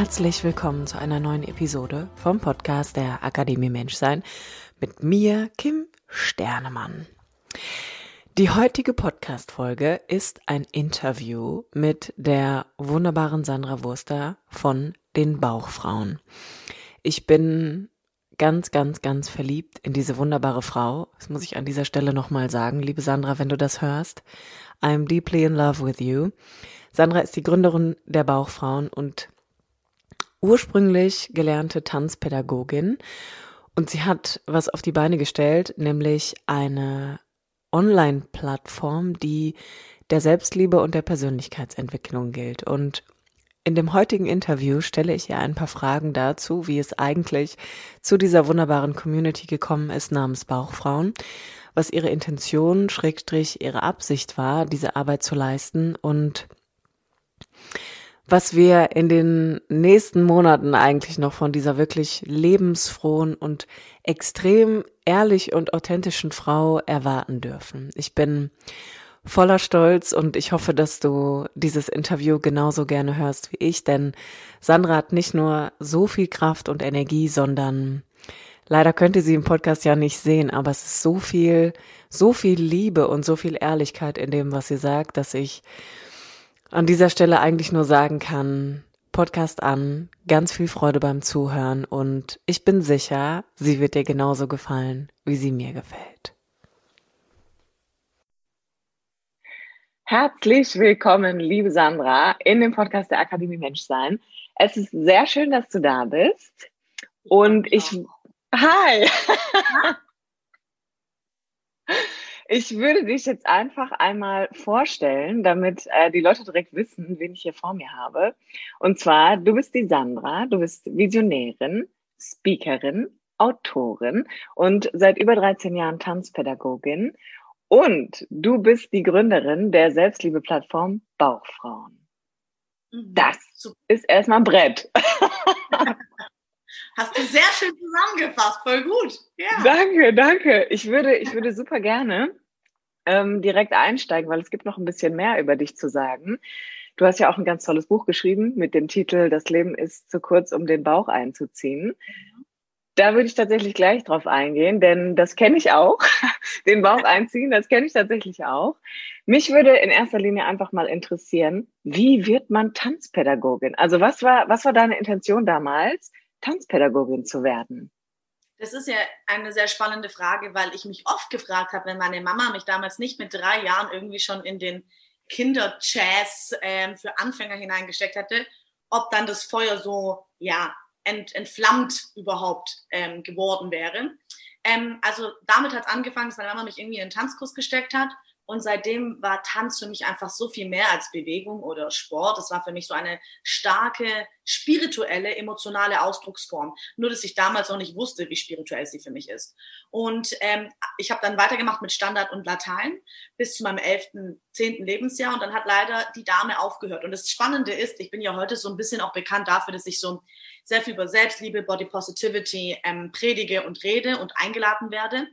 Herzlich willkommen zu einer neuen Episode vom Podcast der Akademie Menschsein mit mir, Kim Sternemann. Die heutige Podcast-Folge ist ein Interview mit der wunderbaren Sandra Wurster von den Bauchfrauen. Ich bin ganz, ganz, ganz verliebt in diese wunderbare Frau. Das muss ich an dieser Stelle nochmal sagen, liebe Sandra, wenn du das hörst. I'm deeply in love with you. Sandra ist die Gründerin der Bauchfrauen und ursprünglich gelernte Tanzpädagogin und sie hat was auf die Beine gestellt, nämlich eine Online-Plattform, die der Selbstliebe und der Persönlichkeitsentwicklung gilt. Und in dem heutigen Interview stelle ich ihr ein paar Fragen dazu, wie es eigentlich zu dieser wunderbaren Community gekommen ist namens Bauchfrauen, was ihre Intention, Schrägstrich, ihre Absicht war, diese Arbeit zu leisten und was wir in den nächsten Monaten eigentlich noch von dieser wirklich lebensfrohen und extrem ehrlich und authentischen Frau erwarten dürfen. Ich bin voller Stolz und ich hoffe, dass du dieses Interview genauso gerne hörst wie ich, denn Sandra hat nicht nur so viel Kraft und Energie, sondern leider könnt ihr sie im Podcast ja nicht sehen, aber es ist so viel, so viel Liebe und so viel Ehrlichkeit in dem, was sie sagt, dass ich an dieser Stelle eigentlich nur sagen kann, Podcast an, ganz viel Freude beim Zuhören und ich bin sicher, sie wird dir genauso gefallen, wie sie mir gefällt. Herzlich willkommen, liebe Sandra, in dem Podcast der Akademie Menschsein. Es ist sehr schön, dass du da bist. Und ich, hi! Ich würde dich jetzt einfach einmal vorstellen, damit äh, die Leute direkt wissen, wen ich hier vor mir habe. Und zwar, du bist die Sandra, du bist Visionärin, Speakerin, Autorin und seit über 13 Jahren Tanzpädagogin. Und du bist die Gründerin der Selbstliebe-Plattform Bauchfrauen. Mhm. Das ist erstmal ein Brett. Hast du sehr schön zusammengefasst, voll gut. Ja. Danke, danke. Ich würde, ich würde super gerne ähm, direkt einsteigen, weil es gibt noch ein bisschen mehr über dich zu sagen. Du hast ja auch ein ganz tolles Buch geschrieben mit dem Titel Das Leben ist zu kurz, um den Bauch einzuziehen. Da würde ich tatsächlich gleich drauf eingehen, denn das kenne ich auch. Den Bauch einziehen, das kenne ich tatsächlich auch. Mich würde in erster Linie einfach mal interessieren, wie wird man Tanzpädagogin? Also was war, was war deine Intention damals, Tanzpädagogin zu werden? Das ist ja eine sehr spannende Frage, weil ich mich oft gefragt habe, wenn meine Mama mich damals nicht mit drei Jahren irgendwie schon in den Kinderjazz ähm, für Anfänger hineingesteckt hätte, ob dann das Feuer so ja ent, entflammt überhaupt ähm, geworden wäre. Ähm, also damit hat es angefangen, dass meine Mama mich irgendwie in einen Tanzkurs gesteckt hat und seitdem war Tanz für mich einfach so viel mehr als Bewegung oder Sport. Es war für mich so eine starke, spirituelle, emotionale Ausdrucksform. Nur, dass ich damals noch nicht wusste, wie spirituell sie für mich ist. Und ähm, ich habe dann weitergemacht mit Standard und Latein bis zu meinem elften, zehnten Lebensjahr. Und dann hat leider die Dame aufgehört. Und das Spannende ist, ich bin ja heute so ein bisschen auch bekannt dafür, dass ich so sehr viel über Selbstliebe, Body Positivity ähm, predige und rede und eingeladen werde.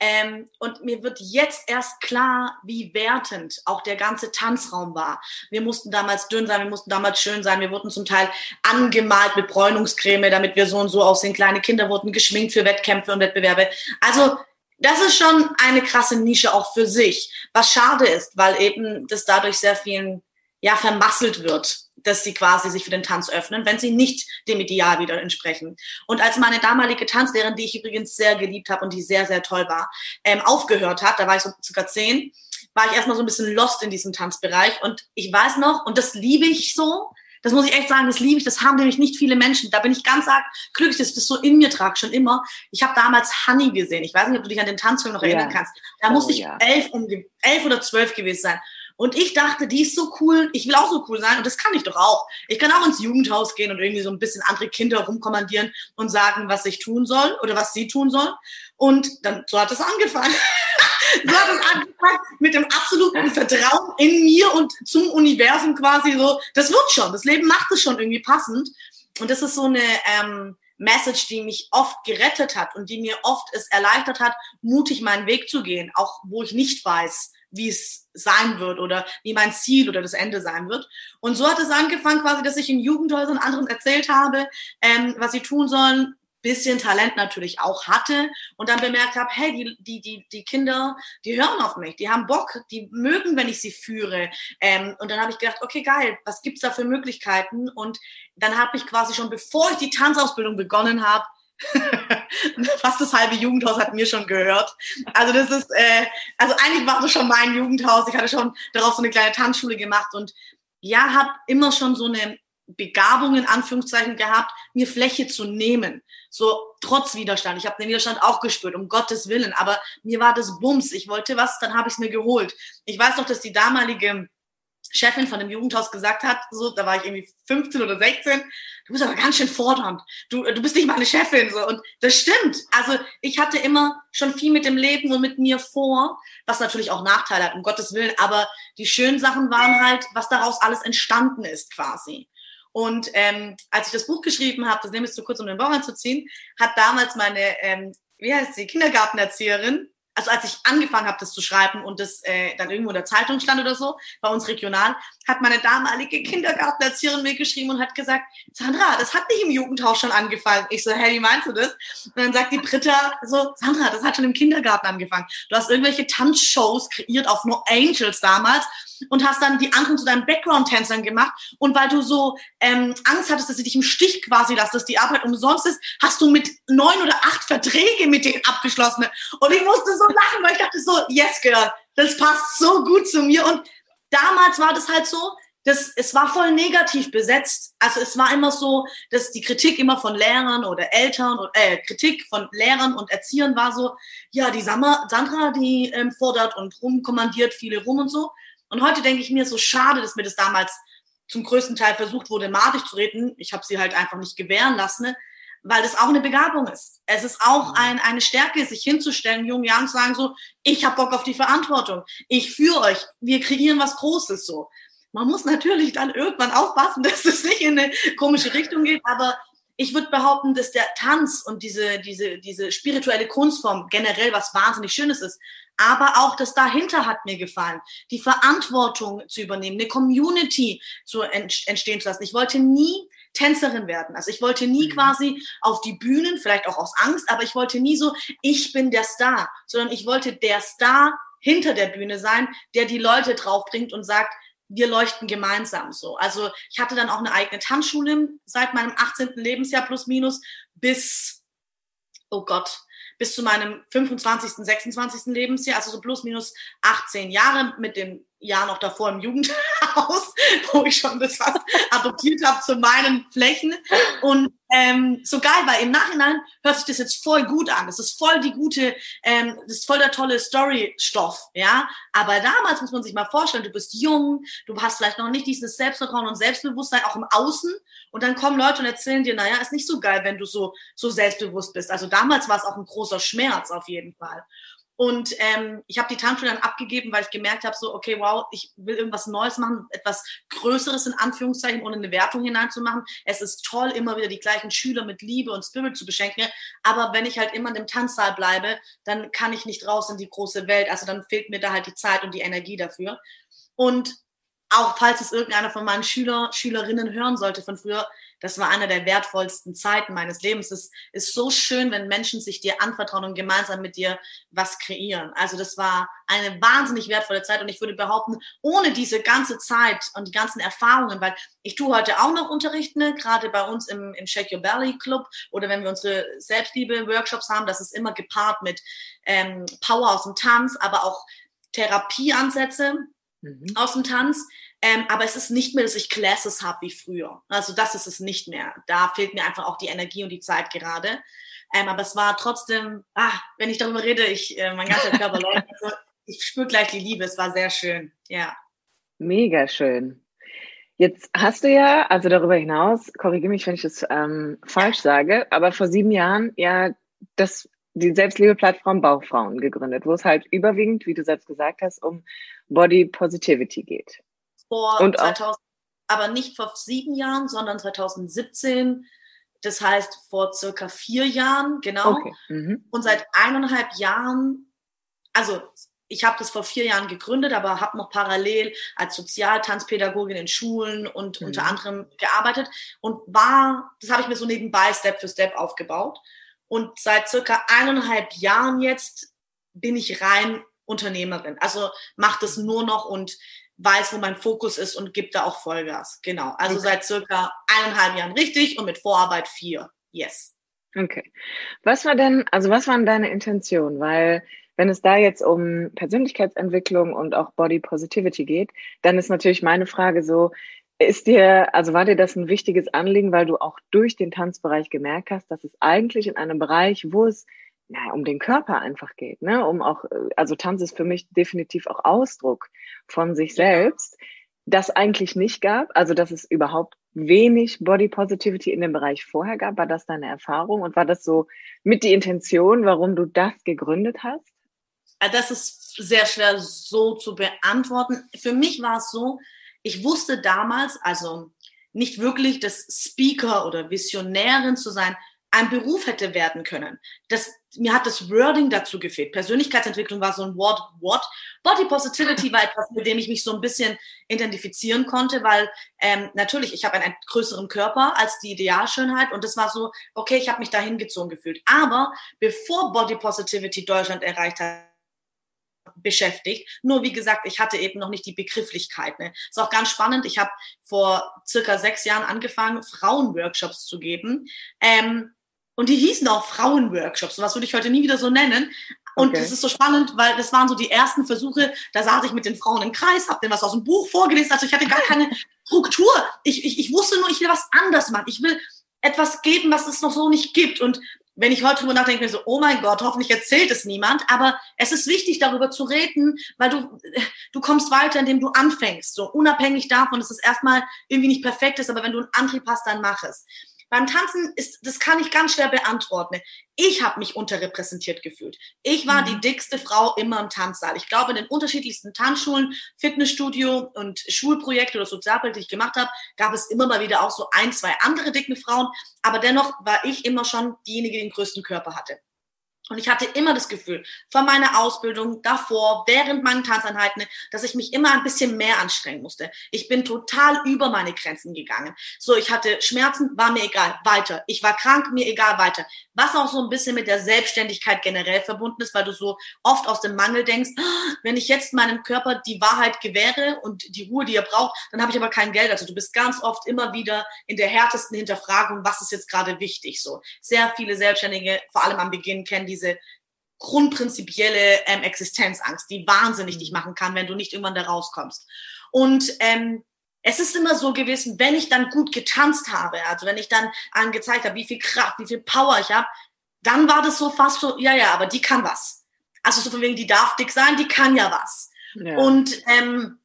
Ähm, und mir wird jetzt erst klar, wie wertend auch der ganze Tanzraum war. Wir mussten damals dünn sein, wir mussten damals schön sein, wir wurden zum Teil angemalt mit Bräunungscreme, damit wir so und so aussehen. Kleine Kinder wurden geschminkt für Wettkämpfe und Wettbewerbe. Also das ist schon eine krasse Nische auch für sich, was schade ist, weil eben das dadurch sehr vielen ja vermasselt wird dass sie quasi sich für den Tanz öffnen, wenn sie nicht dem Ideal wieder entsprechen. Und als meine damalige Tanzlehrerin, die ich übrigens sehr geliebt habe und die sehr, sehr toll war, ähm, aufgehört hat, da war ich so circa zehn, war ich erstmal so ein bisschen lost in diesem Tanzbereich. Und ich weiß noch, und das liebe ich so, das muss ich echt sagen, das liebe ich, das haben nämlich nicht viele Menschen. Da bin ich ganz arg glücklich, dass ich das so in mir trage, schon immer. Ich habe damals Honey gesehen. Ich weiß nicht, ob du dich an den Tanzfilm noch erinnern ja. kannst. Da oh, musste ich ja. elf, um, elf oder zwölf gewesen sein. Und ich dachte, die ist so cool, ich will auch so cool sein und das kann ich doch auch. Ich kann auch ins Jugendhaus gehen und irgendwie so ein bisschen andere Kinder rumkommandieren und sagen, was ich tun soll oder was sie tun sollen. Und dann, so hat es angefangen. so hat es angefangen mit dem absoluten Vertrauen in mir und zum Universum quasi so. Das wird schon, das Leben macht es schon irgendwie passend. Und das ist so eine, ähm, Message, die mich oft gerettet hat und die mir oft es erleichtert hat, mutig meinen Weg zu gehen, auch wo ich nicht weiß, wie es sein wird oder wie mein Ziel oder das Ende sein wird. Und so hat es angefangen quasi, dass ich in Jugendhäusern anderen erzählt habe, ähm, was sie tun sollen, bisschen Talent natürlich auch hatte und dann bemerkt habe, hey, die, die, die, die Kinder, die hören auf mich, die haben Bock, die mögen, wenn ich sie führe. Ähm, und dann habe ich gedacht, okay, geil, was gibt's da für Möglichkeiten? Und dann habe ich quasi schon, bevor ich die Tanzausbildung begonnen habe, fast das halbe Jugendhaus hat mir schon gehört. Also das ist, äh, also eigentlich war das schon mein Jugendhaus. Ich hatte schon darauf so eine kleine Tanzschule gemacht und ja, habe immer schon so eine Begabung in Anführungszeichen gehabt, mir Fläche zu nehmen. So trotz Widerstand. Ich habe den Widerstand auch gespürt, um Gottes Willen. Aber mir war das Bums. Ich wollte was, dann habe ich es mir geholt. Ich weiß noch, dass die damalige Chefin von dem Jugendhaus gesagt hat, so, da war ich irgendwie 15 oder 16, du bist aber ganz schön fordernd. Du, du bist nicht meine Chefin, so. Und das stimmt. Also, ich hatte immer schon viel mit dem Leben und mit mir vor, was natürlich auch Nachteile hat, um Gottes Willen. Aber die schönen Sachen waren halt, was daraus alles entstanden ist, quasi. Und ähm, als ich das Buch geschrieben habe, das nehme ich so kurz, um den Bauern zu ziehen, hat damals meine, ähm, wie heißt sie, Kindergartenerzieherin, also als ich angefangen habe, das zu schreiben und das äh, dann irgendwo in der Zeitung stand oder so, bei uns regional, hat meine damalige Kindergartenerzieherin mir geschrieben und hat gesagt, Sandra, das hat nicht im Jugendhaus schon angefangen. Ich so, hey, wie meinst du das? Und dann sagt die Britta so, Sandra, das hat schon im Kindergarten angefangen. Du hast irgendwelche Tanzshows kreiert auf No Angels damals und hast dann die anderen zu deinen Background-Tänzern gemacht. Und weil du so ähm, Angst hattest, dass sie dich im Stich quasi lässt, dass die Arbeit umsonst ist, hast du mit neun oder acht Verträge mit denen abgeschlossen. Und ich musste so lachen, weil ich dachte so, yes, girl, das passt so gut zu mir. Und damals war das halt so, das, es war voll negativ besetzt. Also es war immer so, dass die Kritik immer von Lehrern oder Eltern, äh, Kritik von Lehrern und Erziehern war so, ja, die Sandra, die ähm, fordert und rumkommandiert viele rum und so. Und heute denke ich mir so schade, dass mir das damals zum größten Teil versucht wurde, madig zu reden. Ich habe sie halt einfach nicht gewähren lassen, ne? Weil das auch eine Begabung ist. Es ist auch mhm. ein, eine Stärke, sich hinzustellen, jungen Jahren zu sagen so, ich habe Bock auf die Verantwortung, ich führe euch, wir kreieren was Großes so. Man muss natürlich dann irgendwann aufpassen, dass es nicht in eine komische Richtung geht, aber ich würde behaupten, dass der Tanz und diese, diese, diese spirituelle Kunstform generell was wahnsinnig Schönes ist. Aber auch das dahinter hat mir gefallen. Die Verantwortung zu übernehmen, eine Community zu entstehen zu lassen. Ich wollte nie Tänzerin werden. Also ich wollte nie mhm. quasi auf die Bühnen, vielleicht auch aus Angst, aber ich wollte nie so, ich bin der Star, sondern ich wollte der Star hinter der Bühne sein, der die Leute draufbringt und sagt, wir leuchten gemeinsam so. Also ich hatte dann auch eine eigene Tanzschule seit meinem 18. Lebensjahr plus minus bis, oh Gott, bis zu meinem 25., 26. Lebensjahr, also so plus minus 18 Jahre mit dem Jahr noch davor im Jugendhaus, wo ich schon das fast adoptiert habe zu meinen Flächen. Und ähm, so geil, weil im Nachhinein hört sich das jetzt voll gut an. Das ist voll die gute, ähm, das ist voll der tolle Storystoff, ja. Aber damals muss man sich mal vorstellen, du bist jung, du hast vielleicht noch nicht dieses Selbstvertrauen und Selbstbewusstsein auch im Außen. Und dann kommen Leute und erzählen dir, naja, ist nicht so geil, wenn du so, so selbstbewusst bist. Also damals war es auch ein großer Schmerz auf jeden Fall. Und ähm, ich habe die Tanzschule dann abgegeben, weil ich gemerkt habe, so, okay, wow, ich will irgendwas Neues machen, etwas Größeres in Anführungszeichen, ohne eine Wertung hineinzumachen. Es ist toll, immer wieder die gleichen Schüler mit Liebe und Spirit zu beschenken. Aber wenn ich halt immer in dem Tanzsaal bleibe, dann kann ich nicht raus in die große Welt. Also dann fehlt mir da halt die Zeit und die Energie dafür. Und auch falls es irgendeiner von meinen Schüler, Schülerinnen hören sollte von früher, das war eine der wertvollsten Zeiten meines Lebens. Es ist so schön, wenn Menschen sich dir anvertrauen und gemeinsam mit dir was kreieren. Also das war eine wahnsinnig wertvolle Zeit und ich würde behaupten, ohne diese ganze Zeit und die ganzen Erfahrungen, weil ich tue heute auch noch Unterrichten, ne, gerade bei uns im, im Shake Your Belly Club oder wenn wir unsere Selbstliebe-Workshops haben, das ist immer gepaart mit ähm, Power aus dem Tanz, aber auch Therapieansätze mhm. aus dem Tanz. Ähm, aber es ist nicht mehr, dass ich Classes habe wie früher. Also das ist es nicht mehr. Da fehlt mir einfach auch die Energie und die Zeit gerade. Ähm, aber es war trotzdem, ah, wenn ich darüber rede, ich, äh, mein ganzer Körper läuft. Also ich spüre gleich die Liebe. Es war sehr schön. Ja. Mega schön. Jetzt hast du ja, also darüber hinaus, korrigiere mich, wenn ich das ähm, falsch sage, aber vor sieben Jahren ja das, die Selbstliebe-Plattform Bauchfrauen gegründet, wo es halt überwiegend, wie du selbst gesagt hast, um Body Positivity geht. Vor Und 2000, aber nicht vor sieben Jahren, sondern 2017. Das heißt vor circa vier Jahren, genau. Okay. Mhm. Und seit eineinhalb Jahren, also ich habe das vor vier Jahren gegründet, aber habe noch parallel als Sozialtanzpädagogin in Schulen und mhm. unter anderem gearbeitet und war, das habe ich mir so nebenbei Step für Step aufgebaut. Und seit circa eineinhalb Jahren jetzt bin ich rein Unternehmerin. Also mache das nur noch und weiß, wo mein Fokus ist und gibt da auch Vollgas. Genau. Also okay. seit circa eineinhalb Jahren richtig und mit Vorarbeit vier. Yes. Okay. Was war denn, also was waren deine Intentionen? Weil wenn es da jetzt um Persönlichkeitsentwicklung und auch Body Positivity geht, dann ist natürlich meine Frage so, ist dir, also war dir das ein wichtiges Anliegen, weil du auch durch den Tanzbereich gemerkt hast, dass es eigentlich in einem Bereich, wo es na, um den Körper einfach geht, ne? Um auch, also Tanz ist für mich definitiv auch Ausdruck von sich selbst, das eigentlich nicht gab, also dass es überhaupt wenig Body Positivity in dem Bereich vorher gab. War das deine Erfahrung und war das so mit die Intention, warum du das gegründet hast? Ah, das ist sehr schwer so zu beantworten. Für mich war es so, ich wusste damals, also nicht wirklich, dass Speaker oder Visionärin zu sein ein Beruf hätte werden können. Das, mir hat das Wording dazu gefehlt. Persönlichkeitsentwicklung war so ein Wort, what? Body Positivity war etwas, mit dem ich mich so ein bisschen identifizieren konnte, weil ähm, natürlich, ich habe einen, größeren Körper als die Idealschönheit und das war so, okay, ich habe mich dahin gezogen gefühlt. Aber bevor Body Positivity Deutschland erreicht hat, beschäftigt. Nur wie gesagt, ich hatte eben noch nicht die Begrifflichkeit. Ne? Ist auch ganz spannend. Ich habe vor circa sechs Jahren angefangen, Frauenworkshops zu geben. Ähm, und die hießen auch Frauenworkshops. Was würde ich heute nie wieder so nennen. Und okay. das ist so spannend, weil das waren so die ersten Versuche. Da saß ich mit den Frauen im Kreis, habe denen was aus dem Buch vorgelesen. Also ich hatte gar keine Struktur. Ich, ich, ich wusste nur, ich will was anders machen. Ich will etwas geben, was es noch so nicht gibt. Und wenn ich heute drüber nachdenke, so, oh mein Gott, hoffentlich erzählt es niemand. Aber es ist wichtig, darüber zu reden, weil du, du kommst weiter, indem du anfängst. So unabhängig davon, dass es erstmal irgendwie nicht perfekt ist, aber wenn du einen Antrieb hast, dann mach es. Beim Tanzen ist, das kann ich ganz schwer beantworten. Ich habe mich unterrepräsentiert gefühlt. Ich war mhm. die dickste Frau immer im Tanzsaal. Ich glaube, in den unterschiedlichsten Tanzschulen, Fitnessstudio und Schulprojekte oder Sozialprojekte, die ich gemacht habe, gab es immer mal wieder auch so ein, zwei andere dicke Frauen. Aber dennoch war ich immer schon diejenige, die den größten Körper hatte. Und ich hatte immer das Gefühl, von meiner Ausbildung davor, während meinen Tanzeinheiten, dass ich mich immer ein bisschen mehr anstrengen musste. Ich bin total über meine Grenzen gegangen. So, ich hatte Schmerzen, war mir egal, weiter. Ich war krank, mir egal, weiter. Was auch so ein bisschen mit der Selbstständigkeit generell verbunden ist, weil du so oft aus dem Mangel denkst, ah, wenn ich jetzt meinem Körper die Wahrheit gewähre und die Ruhe, die er braucht, dann habe ich aber kein Geld. Also du bist ganz oft immer wieder in der härtesten Hinterfragung, was ist jetzt gerade wichtig. So sehr viele Selbstständige, vor allem am Beginn, kennen diese grundprinzipielle ähm, Existenzangst, die wahnsinnig dich machen kann, wenn du nicht irgendwann da rauskommst. Und ähm, es ist immer so gewesen, wenn ich dann gut getanzt habe, also wenn ich dann angezeigt habe, wie viel Kraft, wie viel Power ich habe, dann war das so fast so, ja, ja, aber die kann was. Also so von wegen, die darf dick sein, die kann ja was. Ja. Und ähm,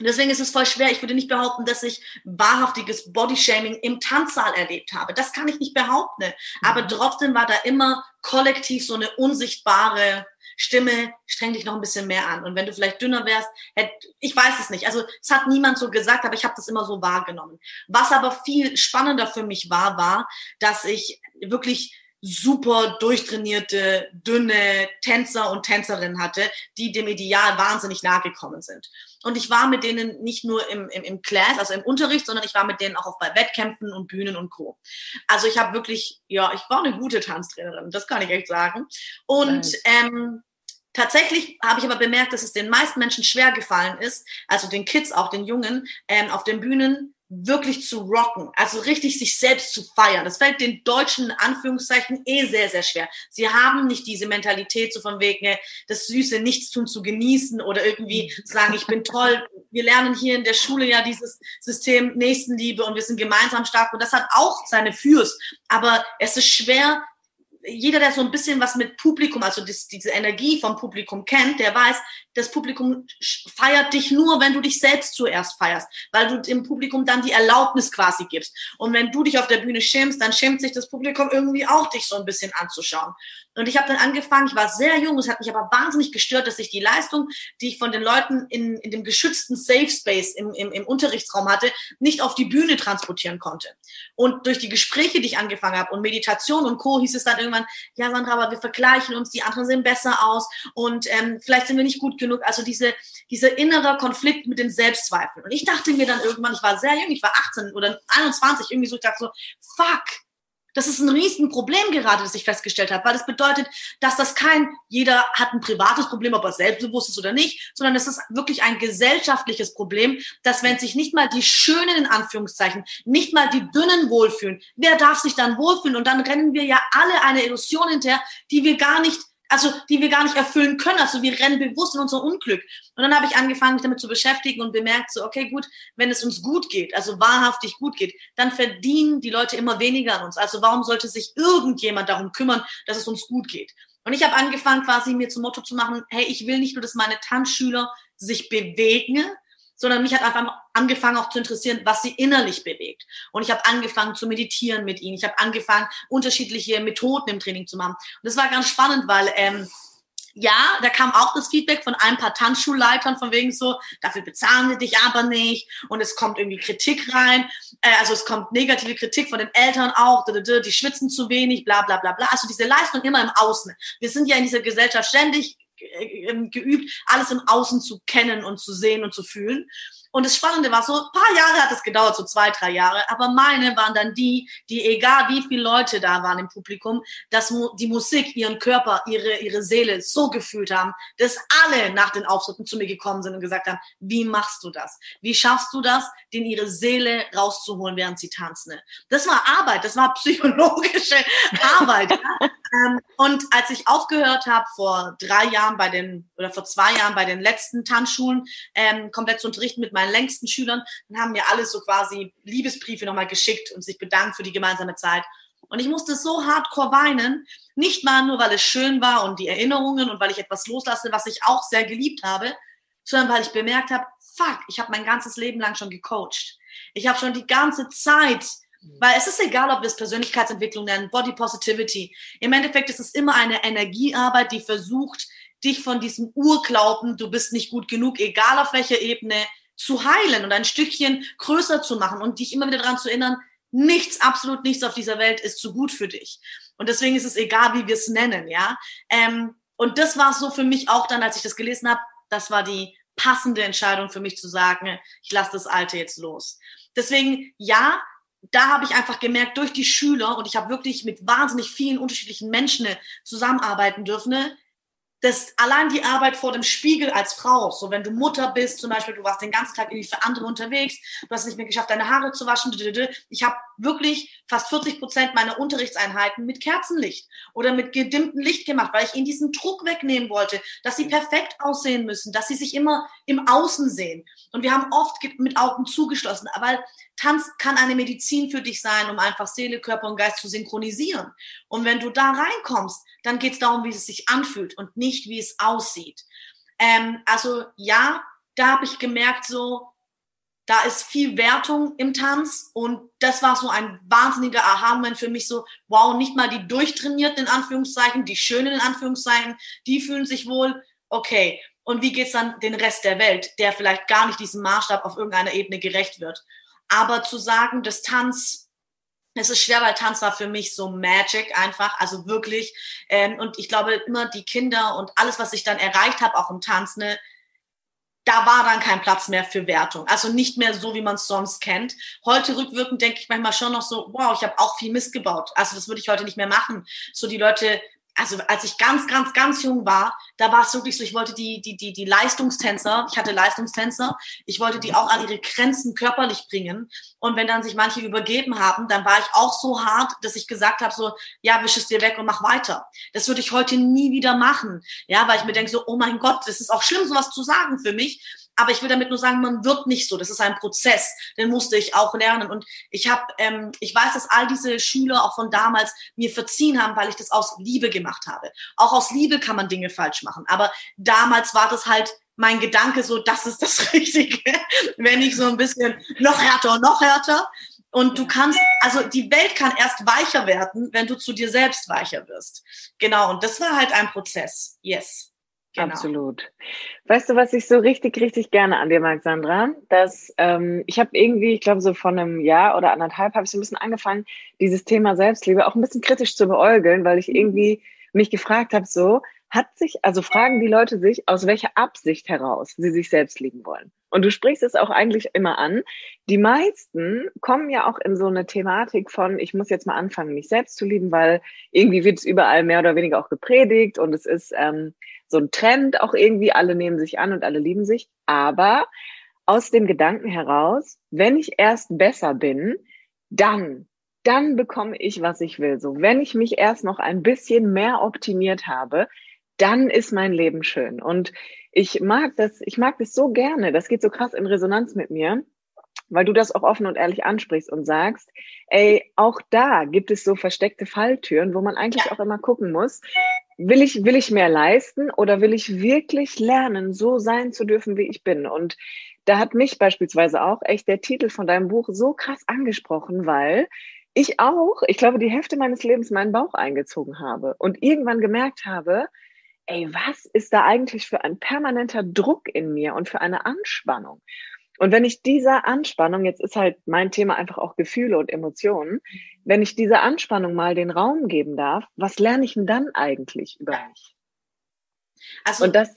Deswegen ist es voll schwer. Ich würde nicht behaupten, dass ich wahrhaftiges Bodyshaming im Tanzsaal erlebt habe. Das kann ich nicht behaupten. Aber mhm. trotzdem war da immer kollektiv so eine unsichtbare Stimme, streng dich noch ein bisschen mehr an. Und wenn du vielleicht dünner wärst, hätte, ich weiß es nicht. Also es hat niemand so gesagt, aber ich habe das immer so wahrgenommen. Was aber viel spannender für mich war, war, dass ich wirklich super durchtrainierte, dünne Tänzer und Tänzerinnen hatte, die dem Ideal wahnsinnig nahe gekommen sind. Und ich war mit denen nicht nur im, im, im Class, also im Unterricht, sondern ich war mit denen auch auf bei Wettkämpfen und Bühnen und Co. Also ich habe wirklich, ja, ich war eine gute Tanztrainerin, das kann ich echt sagen. Und ähm, Tatsächlich habe ich aber bemerkt, dass es den meisten Menschen schwer gefallen ist, also den Kids, auch den Jungen, ähm, auf den Bühnen wirklich zu rocken, also richtig sich selbst zu feiern. Das fällt den Deutschen in Anführungszeichen eh sehr, sehr schwer. Sie haben nicht diese Mentalität so von wegen, das süße Nichtstun zu genießen oder irgendwie zu sagen, ich bin toll. Wir lernen hier in der Schule ja dieses System Nächstenliebe und wir sind gemeinsam stark und das hat auch seine Fürs. Aber es ist schwer, jeder, der so ein bisschen was mit Publikum, also das, diese Energie vom Publikum kennt, der weiß, das Publikum feiert dich nur, wenn du dich selbst zuerst feierst, weil du dem Publikum dann die Erlaubnis quasi gibst. Und wenn du dich auf der Bühne schämst, dann schämt sich das Publikum irgendwie auch, dich so ein bisschen anzuschauen. Und ich habe dann angefangen, ich war sehr jung, es hat mich aber wahnsinnig gestört, dass ich die Leistung, die ich von den Leuten in, in dem geschützten Safe Space im, im, im Unterrichtsraum hatte, nicht auf die Bühne transportieren konnte. Und durch die Gespräche, die ich angefangen habe und Meditation und Co. hieß es dann irgendwann, ja Sandra, aber wir vergleichen uns, die anderen sehen besser aus und ähm, vielleicht sind wir nicht gut genug. Also diese, dieser innere Konflikt mit den Selbstzweifeln. Und ich dachte mir dann irgendwann, ich war sehr jung, ich war 18 oder 21, irgendwie so, ich dachte so, fuck, das ist ein Riesenproblem gerade, das ich festgestellt habe, weil das bedeutet, dass das kein, jeder hat ein privates Problem, ob er selbstbewusst ist oder nicht, sondern es ist wirklich ein gesellschaftliches Problem, dass wenn sich nicht mal die Schönen in Anführungszeichen, nicht mal die Dünnen wohlfühlen, wer darf sich dann wohlfühlen? Und dann rennen wir ja alle eine Illusion hinterher, die wir gar nicht also die wir gar nicht erfüllen können. Also wir rennen bewusst in unser Unglück. Und dann habe ich angefangen, mich damit zu beschäftigen und bemerkt so, okay, gut, wenn es uns gut geht, also wahrhaftig gut geht, dann verdienen die Leute immer weniger an uns. Also warum sollte sich irgendjemand darum kümmern, dass es uns gut geht? Und ich habe angefangen, quasi mir zum Motto zu machen, hey, ich will nicht nur, dass meine Tanzschüler sich bewegen, sondern mich hat einfach angefangen auch zu interessieren, was sie innerlich bewegt. Und ich habe angefangen zu meditieren mit ihnen. Ich habe angefangen, unterschiedliche Methoden im Training zu machen. Und das war ganz spannend, weil ähm, ja, da kam auch das Feedback von ein paar Tanzschulleitern von wegen so, dafür bezahlen sie dich aber nicht und es kommt irgendwie Kritik rein, äh, also es kommt negative Kritik von den Eltern auch, die schwitzen zu wenig, bla bla bla bla. Also diese Leistung immer im Außen. Wir sind ja in dieser Gesellschaft ständig geübt, alles im Außen zu kennen und zu sehen und zu fühlen. Und das Spannende war so, ein paar Jahre hat es gedauert, so zwei, drei Jahre, aber meine waren dann die, die egal wie viele Leute da waren im Publikum, dass die Musik ihren Körper, ihre, ihre Seele so gefühlt haben, dass alle nach den Auftritten zu mir gekommen sind und gesagt haben, wie machst du das? Wie schaffst du das, den ihre Seele rauszuholen, während sie tanzen? Das war Arbeit, das war psychologische Arbeit. Ähm, und als ich aufgehört habe vor drei Jahren bei den, oder vor zwei Jahren bei den letzten Tanzschulen, ähm, komplett zu unterrichten mit meinen längsten Schülern, dann haben mir alle so quasi Liebesbriefe nochmal geschickt und sich bedankt für die gemeinsame Zeit. Und ich musste so hardcore weinen, nicht mal nur, weil es schön war und die Erinnerungen und weil ich etwas loslasse, was ich auch sehr geliebt habe, sondern weil ich bemerkt habe, fuck, ich habe mein ganzes Leben lang schon gecoacht. Ich habe schon die ganze Zeit, weil es ist egal, ob wir es Persönlichkeitsentwicklung nennen, Body Positivity. Im Endeffekt ist es immer eine Energiearbeit, die versucht, dich von diesem Urglauben, du bist nicht gut genug, egal auf welcher Ebene, zu heilen und ein Stückchen größer zu machen und dich immer wieder daran zu erinnern, nichts, absolut nichts auf dieser Welt ist zu gut für dich. Und deswegen ist es egal, wie wir es nennen, ja. Ähm, und das war so für mich auch dann, als ich das gelesen habe, das war die passende Entscheidung für mich zu sagen, ich lasse das Alte jetzt los. Deswegen, ja, da habe ich einfach gemerkt, durch die Schüler, und ich habe wirklich mit wahnsinnig vielen unterschiedlichen Menschen zusammenarbeiten dürfen, das allein die Arbeit vor dem Spiegel als Frau, so wenn du Mutter bist, zum Beispiel, du warst den ganzen Tag irgendwie für andere unterwegs, du hast nicht mehr geschafft, deine Haare zu waschen. Ich habe wirklich fast 40 Prozent meiner Unterrichtseinheiten mit Kerzenlicht oder mit gedimmtem Licht gemacht, weil ich ihnen diesen Druck wegnehmen wollte, dass sie perfekt aussehen müssen, dass sie sich immer im Außen sehen. Und wir haben oft mit Augen zugeschlossen, weil Tanz kann eine Medizin für dich sein, um einfach Seele, Körper und Geist zu synchronisieren. Und wenn du da reinkommst, dann geht es darum, wie es sich anfühlt und nicht, wie es aussieht. Ähm, also ja, da habe ich gemerkt, so, da ist viel Wertung im Tanz und das war so ein wahnsinniger Aha-Moment für mich, so, wow, nicht mal die durchtrainierten in Anführungszeichen, die schönen in Anführungszeichen, die fühlen sich wohl, okay. Und wie geht's dann den Rest der Welt, der vielleicht gar nicht diesem Maßstab auf irgendeiner Ebene gerecht wird? Aber zu sagen, dass Tanz, es ist schwer, weil Tanz war für mich so Magic einfach, also wirklich. Ähm, und ich glaube immer die Kinder und alles, was ich dann erreicht habe, auch im Tanz, ne, da war dann kein Platz mehr für Wertung. Also nicht mehr so, wie man es sonst kennt. Heute rückwirkend denke ich manchmal schon noch so, wow, ich habe auch viel Mist gebaut. Also das würde ich heute nicht mehr machen. So die Leute also als ich ganz, ganz, ganz jung war, da war es wirklich so, ich wollte die, die, die, die Leistungstänzer, ich hatte Leistungstänzer, ich wollte die auch an ihre Grenzen körperlich bringen. Und wenn dann sich manche übergeben haben, dann war ich auch so hart, dass ich gesagt habe, so, ja, wisch es dir weg und mach weiter. Das würde ich heute nie wieder machen. Ja, weil ich mir denke so, oh mein Gott, das ist auch schlimm, sowas zu sagen für mich. Aber ich will damit nur sagen, man wird nicht so. Das ist ein Prozess, den musste ich auch lernen. Und ich habe, ähm, ich weiß, dass all diese Schüler auch von damals mir verziehen haben, weil ich das aus Liebe gemacht habe. Auch aus Liebe kann man Dinge falsch machen. Aber damals war das halt mein Gedanke so, das ist das Richtige, wenn ich so ein bisschen noch härter noch härter. Und du kannst, also die Welt kann erst weicher werden, wenn du zu dir selbst weicher wirst. Genau, und das war halt ein Prozess. Yes. Genau. Absolut. Weißt du, was ich so richtig, richtig gerne an dir mag, Sandra? Dass ähm, ich habe irgendwie, ich glaube, so von einem Jahr oder anderthalb habe ich so ein bisschen angefangen, dieses Thema Selbstliebe auch ein bisschen kritisch zu beäugeln, weil ich mhm. irgendwie mich gefragt habe, so, hat sich, also fragen die Leute sich, aus welcher Absicht heraus sie sich selbst lieben wollen. Und du sprichst es auch eigentlich immer an. Die meisten kommen ja auch in so eine Thematik von, ich muss jetzt mal anfangen, mich selbst zu lieben, weil irgendwie wird es überall mehr oder weniger auch gepredigt und es ist ähm, so ein Trend auch irgendwie, alle nehmen sich an und alle lieben sich. Aber aus dem Gedanken heraus, wenn ich erst besser bin, dann dann bekomme ich, was ich will. So, wenn ich mich erst noch ein bisschen mehr optimiert habe, dann ist mein Leben schön. Und ich mag das, ich mag das so gerne. Das geht so krass in Resonanz mit mir, weil du das auch offen und ehrlich ansprichst und sagst, ey, auch da gibt es so versteckte Falltüren, wo man eigentlich ja. auch immer gucken muss, will ich, will ich mehr leisten oder will ich wirklich lernen, so sein zu dürfen, wie ich bin? Und da hat mich beispielsweise auch echt der Titel von deinem Buch so krass angesprochen, weil ich auch, ich glaube, die Hälfte meines Lebens meinen Bauch eingezogen habe und irgendwann gemerkt habe, ey, was ist da eigentlich für ein permanenter Druck in mir und für eine Anspannung? Und wenn ich dieser Anspannung, jetzt ist halt mein Thema einfach auch Gefühle und Emotionen, wenn ich dieser Anspannung mal den Raum geben darf, was lerne ich denn dann eigentlich über mich? Also und das,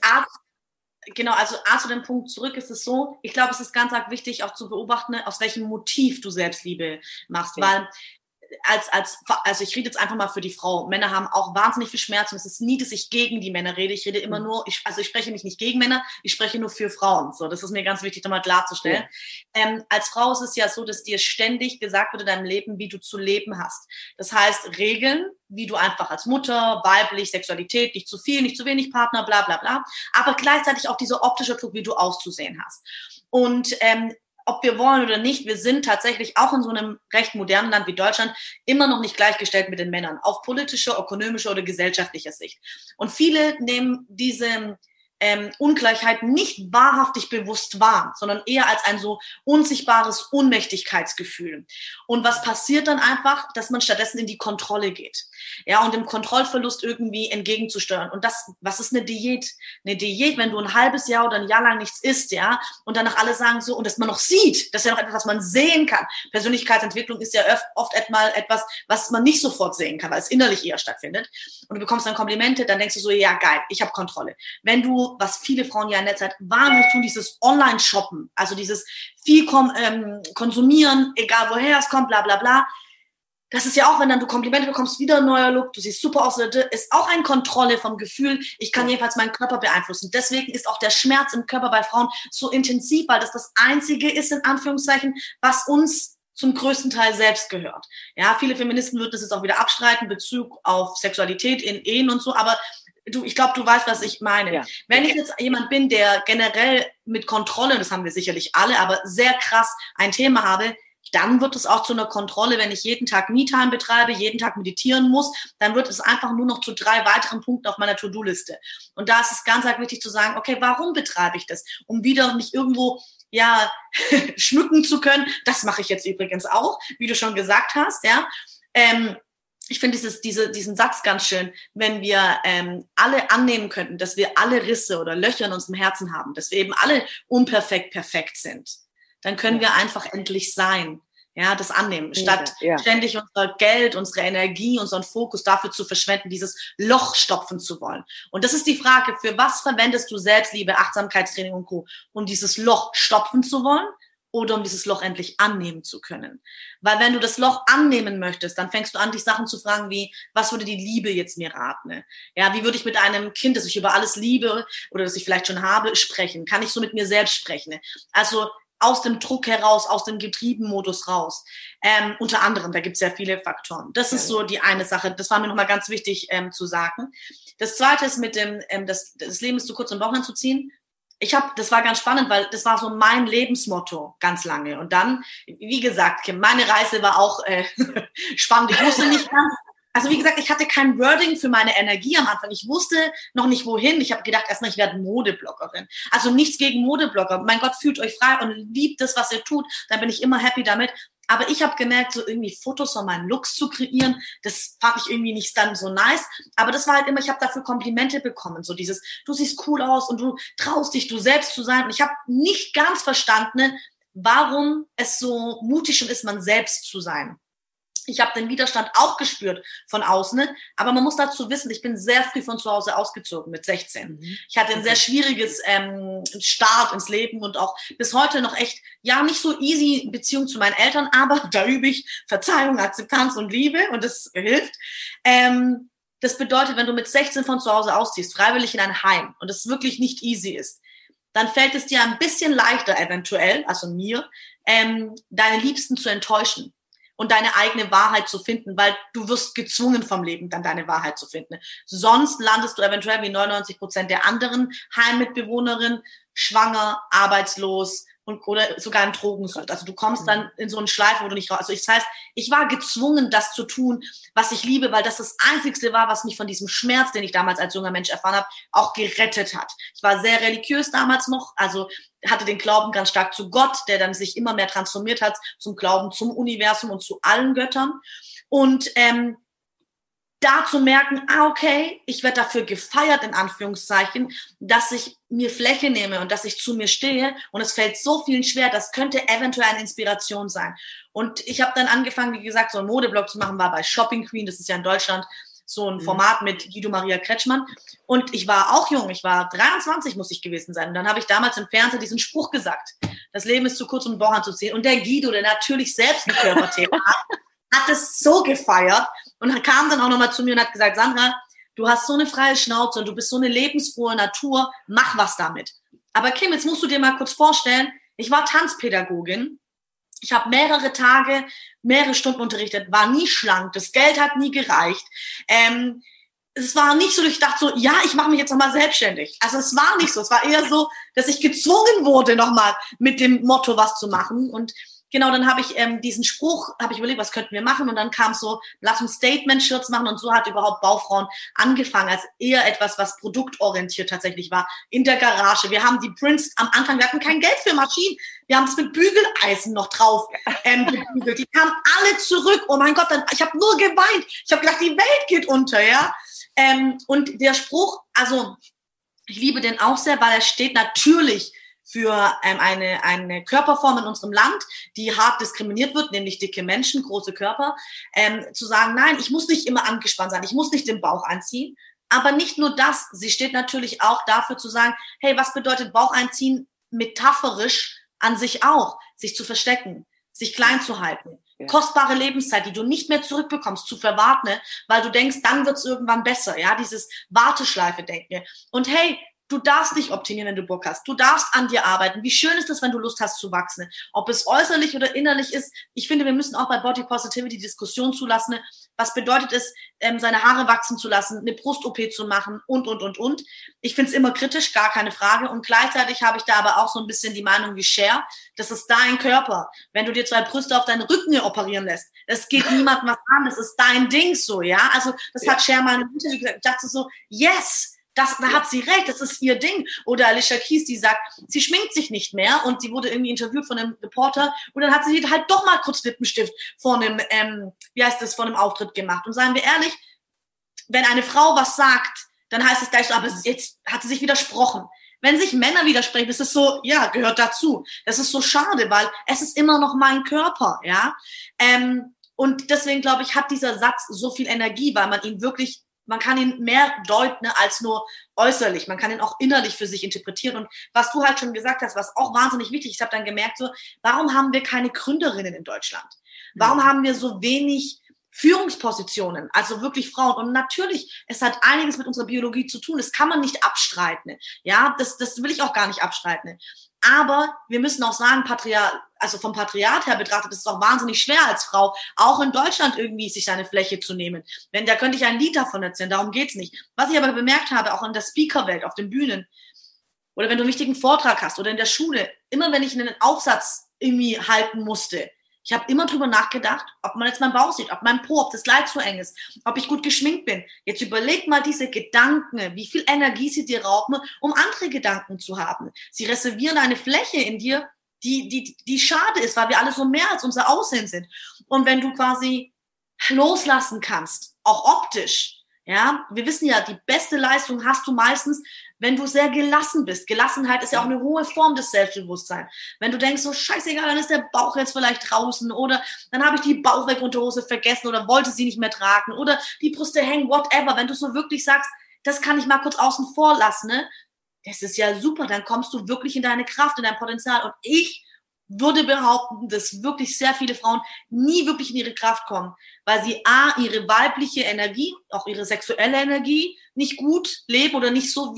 genau, also A zu dem Punkt zurück ist es so, ich glaube, es ist ganz arg wichtig auch zu beobachten, aus welchem Motiv du Selbstliebe machst, ja. weil als, als, also ich rede jetzt einfach mal für die Frau. Männer haben auch wahnsinnig viel Schmerz und es ist nie, dass ich gegen die Männer rede. Ich rede immer mhm. nur, ich, also ich spreche mich nicht gegen Männer, ich spreche nur für Frauen. So, das ist mir ganz wichtig, nochmal klarzustellen. Ja. Ähm, als Frau ist es ja so, dass dir ständig gesagt wird in deinem Leben, wie du zu leben hast. Das heißt, Regeln, wie du einfach als Mutter, weiblich, Sexualität, nicht zu viel, nicht zu wenig Partner, bla bla bla. Aber gleichzeitig auch dieser optische Druck, wie du auszusehen hast. Und ähm, ob wir wollen oder nicht, wir sind tatsächlich auch in so einem recht modernen Land wie Deutschland immer noch nicht gleichgestellt mit den Männern, auf politischer, ökonomischer oder gesellschaftlicher Sicht. Und viele nehmen diese ähm, Ungleichheit nicht wahrhaftig bewusst wahr, sondern eher als ein so unsichtbares Unmächtigkeitsgefühl. Und was passiert dann einfach, dass man stattdessen in die Kontrolle geht. Ja, und dem Kontrollverlust irgendwie entgegenzusteuern. Und das, was ist eine Diät? Eine Diät, wenn du ein halbes Jahr oder ein Jahr lang nichts isst, ja, und danach alle sagen so, und dass man noch sieht, das ist ja noch etwas, was man sehen kann. Persönlichkeitsentwicklung ist ja oft, oft etmal etwas, was man nicht sofort sehen kann, weil es innerlich eher stattfindet. Und du bekommst dann Komplimente, dann denkst du so, ja, geil, ich habe Kontrolle. Wenn du was viele Frauen ja in der Zeit wahnsinnig tun, dieses Online-Shoppen, also dieses viel kom ähm, konsumieren, egal woher es kommt, bla bla bla. Das ist ja auch, wenn dann du Komplimente bekommst, wieder ein neuer Look, du siehst super aus, ist auch eine Kontrolle vom Gefühl, ich kann jedenfalls meinen Körper beeinflussen. Deswegen ist auch der Schmerz im Körper bei Frauen so intensiv, weil das das Einzige ist, in Anführungszeichen, was uns zum größten Teil selbst gehört. Ja, viele Feministen würden das jetzt auch wieder abstreiten, Bezug auf Sexualität in Ehen und so, aber du, ich glaube, du weißt, was ich meine. Ja. Wenn ich jetzt jemand bin, der generell mit Kontrolle, das haben wir sicherlich alle, aber sehr krass ein Thema habe, dann wird es auch zu einer Kontrolle, wenn ich jeden Tag Me-Time betreibe, jeden Tag meditieren muss, dann wird es einfach nur noch zu drei weiteren Punkten auf meiner To-Do-Liste. Und da ist es ganz arg wichtig zu sagen, okay, warum betreibe ich das? Um wieder mich irgendwo ja schmücken zu können. Das mache ich jetzt übrigens auch, wie du schon gesagt hast, ja. Ähm, ich finde dieses, diese, diesen Satz ganz schön, wenn wir ähm, alle annehmen könnten, dass wir alle Risse oder Löcher in unserem Herzen haben, dass wir eben alle unperfekt perfekt sind, dann können wir einfach endlich sein. Ja, das annehmen, statt ja, ja. ständig unser Geld, unsere Energie, unseren Fokus dafür zu verschwenden, dieses Loch stopfen zu wollen. Und das ist die Frage, für was verwendest du Selbstliebe, Achtsamkeitstraining und Co., um dieses Loch stopfen zu wollen oder um dieses Loch endlich annehmen zu können. Weil wenn du das Loch annehmen möchtest, dann fängst du an, dich Sachen zu fragen wie, was würde die Liebe jetzt mir raten? Ja, wie würde ich mit einem Kind, das ich über alles liebe oder das ich vielleicht schon habe, sprechen? Kann ich so mit mir selbst sprechen? Also aus dem Druck heraus, aus dem Getriebenmodus raus. Ähm, unter anderem, da gibt es ja viele Faktoren. Das ist so die eine Sache. Das war mir nochmal ganz wichtig ähm, zu sagen. Das zweite ist mit dem, ähm, das, das Leben ist zu kurz, um Bauch anzuziehen ich habe, das war ganz spannend, weil das war so mein Lebensmotto ganz lange. Und dann, wie gesagt, meine Reise war auch äh, spannend. Ich wusste nicht ganz, also wie gesagt, ich hatte kein Wording für meine Energie am Anfang. Ich wusste noch nicht wohin. Ich habe gedacht erstmal, ich werde Modebloggerin. Also nichts gegen Modeblogger. Mein Gott, fühlt euch frei und liebt das, was ihr tut. Dann bin ich immer happy damit. Aber ich habe gemerkt, so irgendwie Fotos von meinen Looks zu kreieren, das fand ich irgendwie nicht dann so nice. Aber das war halt immer, ich habe dafür Komplimente bekommen. So dieses, du siehst cool aus und du traust dich, du selbst zu sein. Und ich habe nicht ganz verstanden, warum es so mutig schon ist, man selbst zu sein. Ich habe den Widerstand auch gespürt von außen, ne? aber man muss dazu wissen, ich bin sehr früh von zu Hause ausgezogen mit 16. Mhm. Ich hatte ein sehr schwieriges ähm, Start ins Leben und auch bis heute noch echt, ja, nicht so easy Beziehung zu meinen Eltern, aber da übe ich Verzeihung, Akzeptanz und Liebe und das hilft. Ähm, das bedeutet, wenn du mit 16 von zu Hause ausziehst, freiwillig in ein Heim und es wirklich nicht easy ist, dann fällt es dir ein bisschen leichter eventuell, also mir, ähm, deine Liebsten zu enttäuschen und deine eigene Wahrheit zu finden, weil du wirst gezwungen vom Leben, dann deine Wahrheit zu finden. Sonst landest du eventuell wie 99 Prozent der anderen Heimmitbewohnerinnen schwanger, arbeitslos, und, oder sogar in Drogensucht. Also du kommst dann mhm. in so einen Schleife, wo du nicht raus. Also das heißt, ich war gezwungen, das zu tun, was ich liebe, weil das das Einzigste war, was mich von diesem Schmerz, den ich damals als junger Mensch erfahren habe, auch gerettet hat. Ich war sehr religiös damals noch, also hatte den Glauben ganz stark zu Gott, der dann sich immer mehr transformiert hat zum Glauben zum Universum und zu allen Göttern. Und ähm, da zu merken, ah, okay, ich werde dafür gefeiert, in Anführungszeichen, dass ich mir Fläche nehme und dass ich zu mir stehe und es fällt so vielen schwer, das könnte eventuell eine Inspiration sein. Und ich habe dann angefangen, wie gesagt, so einen Modeblog zu machen, war bei Shopping Queen, das ist ja in Deutschland so ein mhm. Format mit Guido Maria Kretschmann. Und ich war auch jung, ich war 23, muss ich gewesen sein. Und dann habe ich damals im Fernsehen diesen Spruch gesagt, das Leben ist zu kurz, um den Bauch anzuziehen. Und der Guido, der natürlich selbst ein Körperthema hat, hat es so gefeiert und kam dann auch nochmal zu mir und hat gesagt, Sandra, du hast so eine freie Schnauze und du bist so eine lebensfrohe Natur, mach was damit. Aber Kim, jetzt musst du dir mal kurz vorstellen, ich war Tanzpädagogin, ich habe mehrere Tage, mehrere Stunden unterrichtet, war nie schlank, das Geld hat nie gereicht. Ähm, es war nicht so, dass ich dachte so, ja, ich mache mich jetzt nochmal selbstständig. Also es war nicht so. Es war eher so, dass ich gezwungen wurde, nochmal mit dem Motto was zu machen. Und genau, dann habe ich ähm, diesen Spruch, habe ich überlegt, was könnten wir machen? Und dann kam so, lass uns Statement-Shirts machen. Und so hat überhaupt Baufrauen angefangen, als eher etwas, was produktorientiert tatsächlich war. In der Garage. Wir haben die Prints am Anfang, wir hatten kein Geld für Maschinen. Wir haben es mit Bügeleisen noch drauf ähm, gebügelt. Die kamen alle zurück. Oh mein Gott, dann, ich habe nur geweint. Ich habe gedacht, die Welt geht unter, ja. Ähm, und der Spruch, also ich liebe den auch sehr, weil er steht natürlich für ähm, eine, eine Körperform in unserem Land, die hart diskriminiert wird, nämlich dicke Menschen, große Körper, ähm, zu sagen, nein, ich muss nicht immer angespannt sein, ich muss nicht den Bauch anziehen. Aber nicht nur das, sie steht natürlich auch dafür zu sagen, hey, was bedeutet Bauch einziehen metaphorisch an sich auch, sich zu verstecken, sich klein zu halten. Ja. Kostbare Lebenszeit, die du nicht mehr zurückbekommst, zu verwarten, weil du denkst, dann wird's irgendwann besser. Ja, dieses Warteschleife-Denken. Und hey, Du darfst dich optimieren, wenn du Bock hast. Du darfst an dir arbeiten. Wie schön ist es, wenn du Lust hast zu wachsen? Ob es äußerlich oder innerlich ist. Ich finde, wir müssen auch bei Body Positivity Diskussion zulassen. Was bedeutet es, ähm, seine Haare wachsen zu lassen, eine Brust-OP zu machen und, und, und, und. Ich finde es immer kritisch, gar keine Frage. Und gleichzeitig habe ich da aber auch so ein bisschen die Meinung wie Cher, das ist dein Körper. Wenn du dir zwei Brüste auf deinen Rücken operieren lässt, das geht niemandem was an. Das ist dein Ding so, ja. Also, das ja. hat Cher mal im Interview gesagt. Ich dachte so, yes, das, da hat sie recht, das ist ihr Ding. Oder Alicia Keys, die sagt, sie schminkt sich nicht mehr und sie wurde irgendwie interviewt von einem Reporter und dann hat sie halt doch mal kurz Lippenstift vor einem, ähm, wie heißt das, vor einem Auftritt gemacht. Und seien wir ehrlich, wenn eine Frau was sagt, dann heißt es gleich so, aber jetzt hat sie sich widersprochen. Wenn sich Männer widersprechen, ist es so, ja, gehört dazu. Das ist so schade, weil es ist immer noch mein Körper, ja. Ähm, und deswegen glaube ich, hat dieser Satz so viel Energie, weil man ihn wirklich man kann ihn mehr deuten ne, als nur äußerlich. Man kann ihn auch innerlich für sich interpretieren. Und was du halt schon gesagt hast, was auch wahnsinnig wichtig ist, ich habe dann gemerkt, so, warum haben wir keine Gründerinnen in Deutschland? Warum ja. haben wir so wenig Führungspositionen, also wirklich Frauen. Und natürlich, es hat einiges mit unserer Biologie zu tun. Das kann man nicht abstreiten. Ja, das, das will ich auch gar nicht abstreiten. Aber wir müssen auch sagen, Patriarch, also vom Patriarch her betrachtet, ist es auch wahnsinnig schwer als Frau, auch in Deutschland irgendwie sich seine Fläche zu nehmen. Wenn, da könnte ich ein Lied davon erzählen, darum geht's nicht. Was ich aber bemerkt habe, auch in der Speakerwelt, auf den Bühnen, oder wenn du einen wichtigen Vortrag hast oder in der Schule, immer wenn ich einen Aufsatz irgendwie halten musste, ich habe immer drüber nachgedacht, ob man jetzt meinen Bauch sieht, ob mein Po, ob das Kleid zu eng ist, ob ich gut geschminkt bin. Jetzt überleg mal diese Gedanken, wie viel Energie sie dir rauben, um andere Gedanken zu haben. Sie reservieren eine Fläche in dir, die, die, die schade ist, weil wir alle so mehr als unser Aussehen sind. Und wenn du quasi loslassen kannst, auch optisch, ja, wir wissen ja, die beste Leistung hast du meistens, wenn du sehr gelassen bist. Gelassenheit ist ja auch eine hohe Form des Selbstbewusstseins. Wenn du denkst, so scheißegal, dann ist der Bauch jetzt vielleicht draußen oder dann habe ich die Bauchweg-Unterhose vergessen oder wollte sie nicht mehr tragen oder die Brüste hängen, whatever. Wenn du so wirklich sagst, das kann ich mal kurz außen vor lassen, ne? Das ist ja super, dann kommst du wirklich in deine Kraft, in dein Potenzial. Und ich würde behaupten, dass wirklich sehr viele Frauen nie wirklich in ihre Kraft kommen, weil sie A, ihre weibliche Energie, auch ihre sexuelle Energie nicht gut leben oder nicht so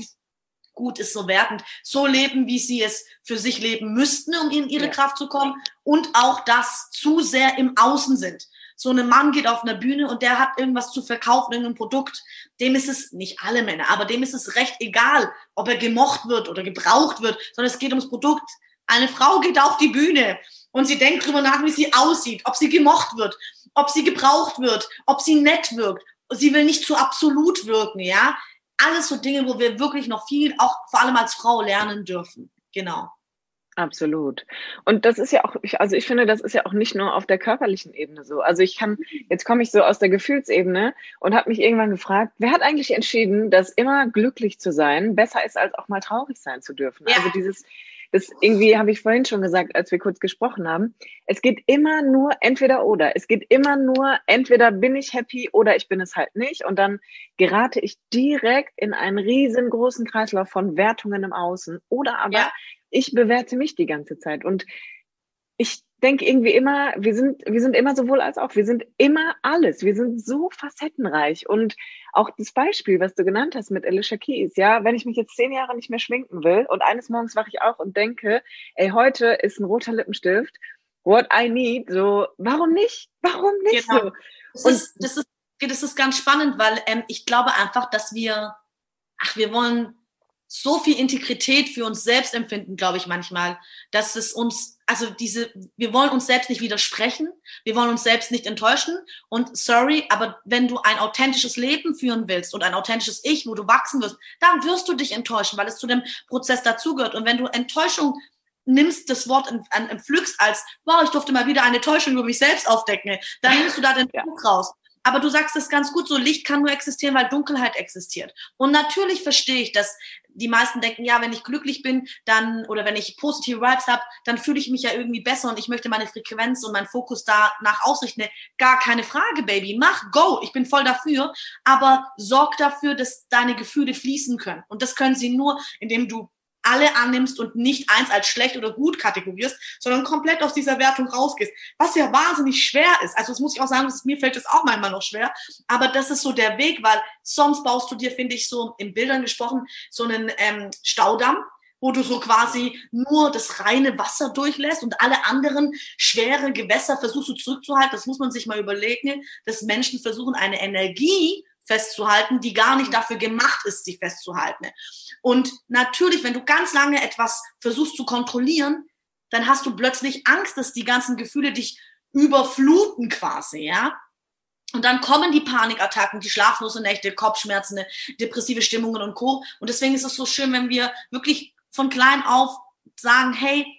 gut ist so wertend, so leben, wie sie es für sich leben müssten, um in ihre ja. Kraft zu kommen und auch das zu sehr im Außen sind. So ein Mann geht auf einer Bühne und der hat irgendwas zu verkaufen, irgendein Produkt. Dem ist es, nicht alle Männer, aber dem ist es recht egal, ob er gemocht wird oder gebraucht wird, sondern es geht ums Produkt. Eine Frau geht auf die Bühne und sie denkt drüber nach, wie sie aussieht, ob sie gemocht wird, ob sie gebraucht wird, ob sie nett wirkt. Sie will nicht zu absolut wirken, ja alles so Dinge, wo wir wirklich noch viel, auch vor allem als Frau, lernen dürfen. Genau. Absolut. Und das ist ja auch, also ich finde, das ist ja auch nicht nur auf der körperlichen Ebene so. Also ich kann, jetzt komme ich so aus der Gefühlsebene und habe mich irgendwann gefragt, wer hat eigentlich entschieden, dass immer glücklich zu sein besser ist, als auch mal traurig sein zu dürfen? Ja. Also dieses, das irgendwie habe ich vorhin schon gesagt, als wir kurz gesprochen haben. Es geht immer nur entweder oder. Es geht immer nur entweder bin ich happy oder ich bin es halt nicht. Und dann gerate ich direkt in einen riesengroßen Kreislauf von Wertungen im Außen. Oder aber ja. ich bewerte mich die ganze Zeit. Und ich denke irgendwie immer, wir sind, wir sind immer sowohl als auch. Wir sind immer alles. Wir sind so facettenreich. Und auch das Beispiel, was du genannt hast mit Alicia Keys, ja, wenn ich mich jetzt zehn Jahre nicht mehr schminken will und eines Morgens wache ich auf und denke, ey, heute ist ein roter Lippenstift, what I need, so, warum nicht? Warum nicht genau. so? Das ist, das ist, das ist ganz spannend, weil ähm, ich glaube einfach, dass wir, ach, wir wollen so viel Integrität für uns selbst empfinden, glaube ich manchmal, dass es uns, also diese, wir wollen uns selbst nicht widersprechen, wir wollen uns selbst nicht enttäuschen. Und sorry, aber wenn du ein authentisches Leben führen willst und ein authentisches Ich, wo du wachsen wirst, dann wirst du dich enttäuschen, weil es zu dem Prozess dazugehört. Und wenn du Enttäuschung nimmst das Wort pflückst als, wow, ich durfte mal wieder eine Täuschung über mich selbst aufdecken, dann nimmst du da den Druck raus. Aber du sagst es ganz gut, so Licht kann nur existieren, weil Dunkelheit existiert. Und natürlich verstehe ich, dass die meisten denken, ja, wenn ich glücklich bin, dann oder wenn ich positive Vibes habe, dann fühle ich mich ja irgendwie besser und ich möchte meine Frequenz und meinen Fokus danach ausrichten. Gar keine Frage, Baby. Mach, go. Ich bin voll dafür. Aber sorg dafür, dass deine Gefühle fließen können. Und das können sie nur, indem du alle annimmst und nicht eins als schlecht oder gut kategorierst, sondern komplett aus dieser Wertung rausgehst, was ja wahnsinnig schwer ist. Also das muss ich auch sagen, mir fällt es auch manchmal noch schwer, aber das ist so der Weg, weil sonst baust du dir, finde ich, so in Bildern gesprochen, so einen ähm, Staudamm, wo du so quasi nur das reine Wasser durchlässt und alle anderen schwere Gewässer versuchst du zurückzuhalten. Das muss man sich mal überlegen, dass Menschen versuchen, eine Energie festzuhalten, die gar nicht dafür gemacht ist, sich festzuhalten. Und natürlich, wenn du ganz lange etwas versuchst zu kontrollieren, dann hast du plötzlich Angst, dass die ganzen Gefühle dich überfluten quasi, ja. Und dann kommen die Panikattacken, die schlaflose Nächte, Kopfschmerzen, depressive Stimmungen und Co. Und deswegen ist es so schön, wenn wir wirklich von klein auf sagen, hey,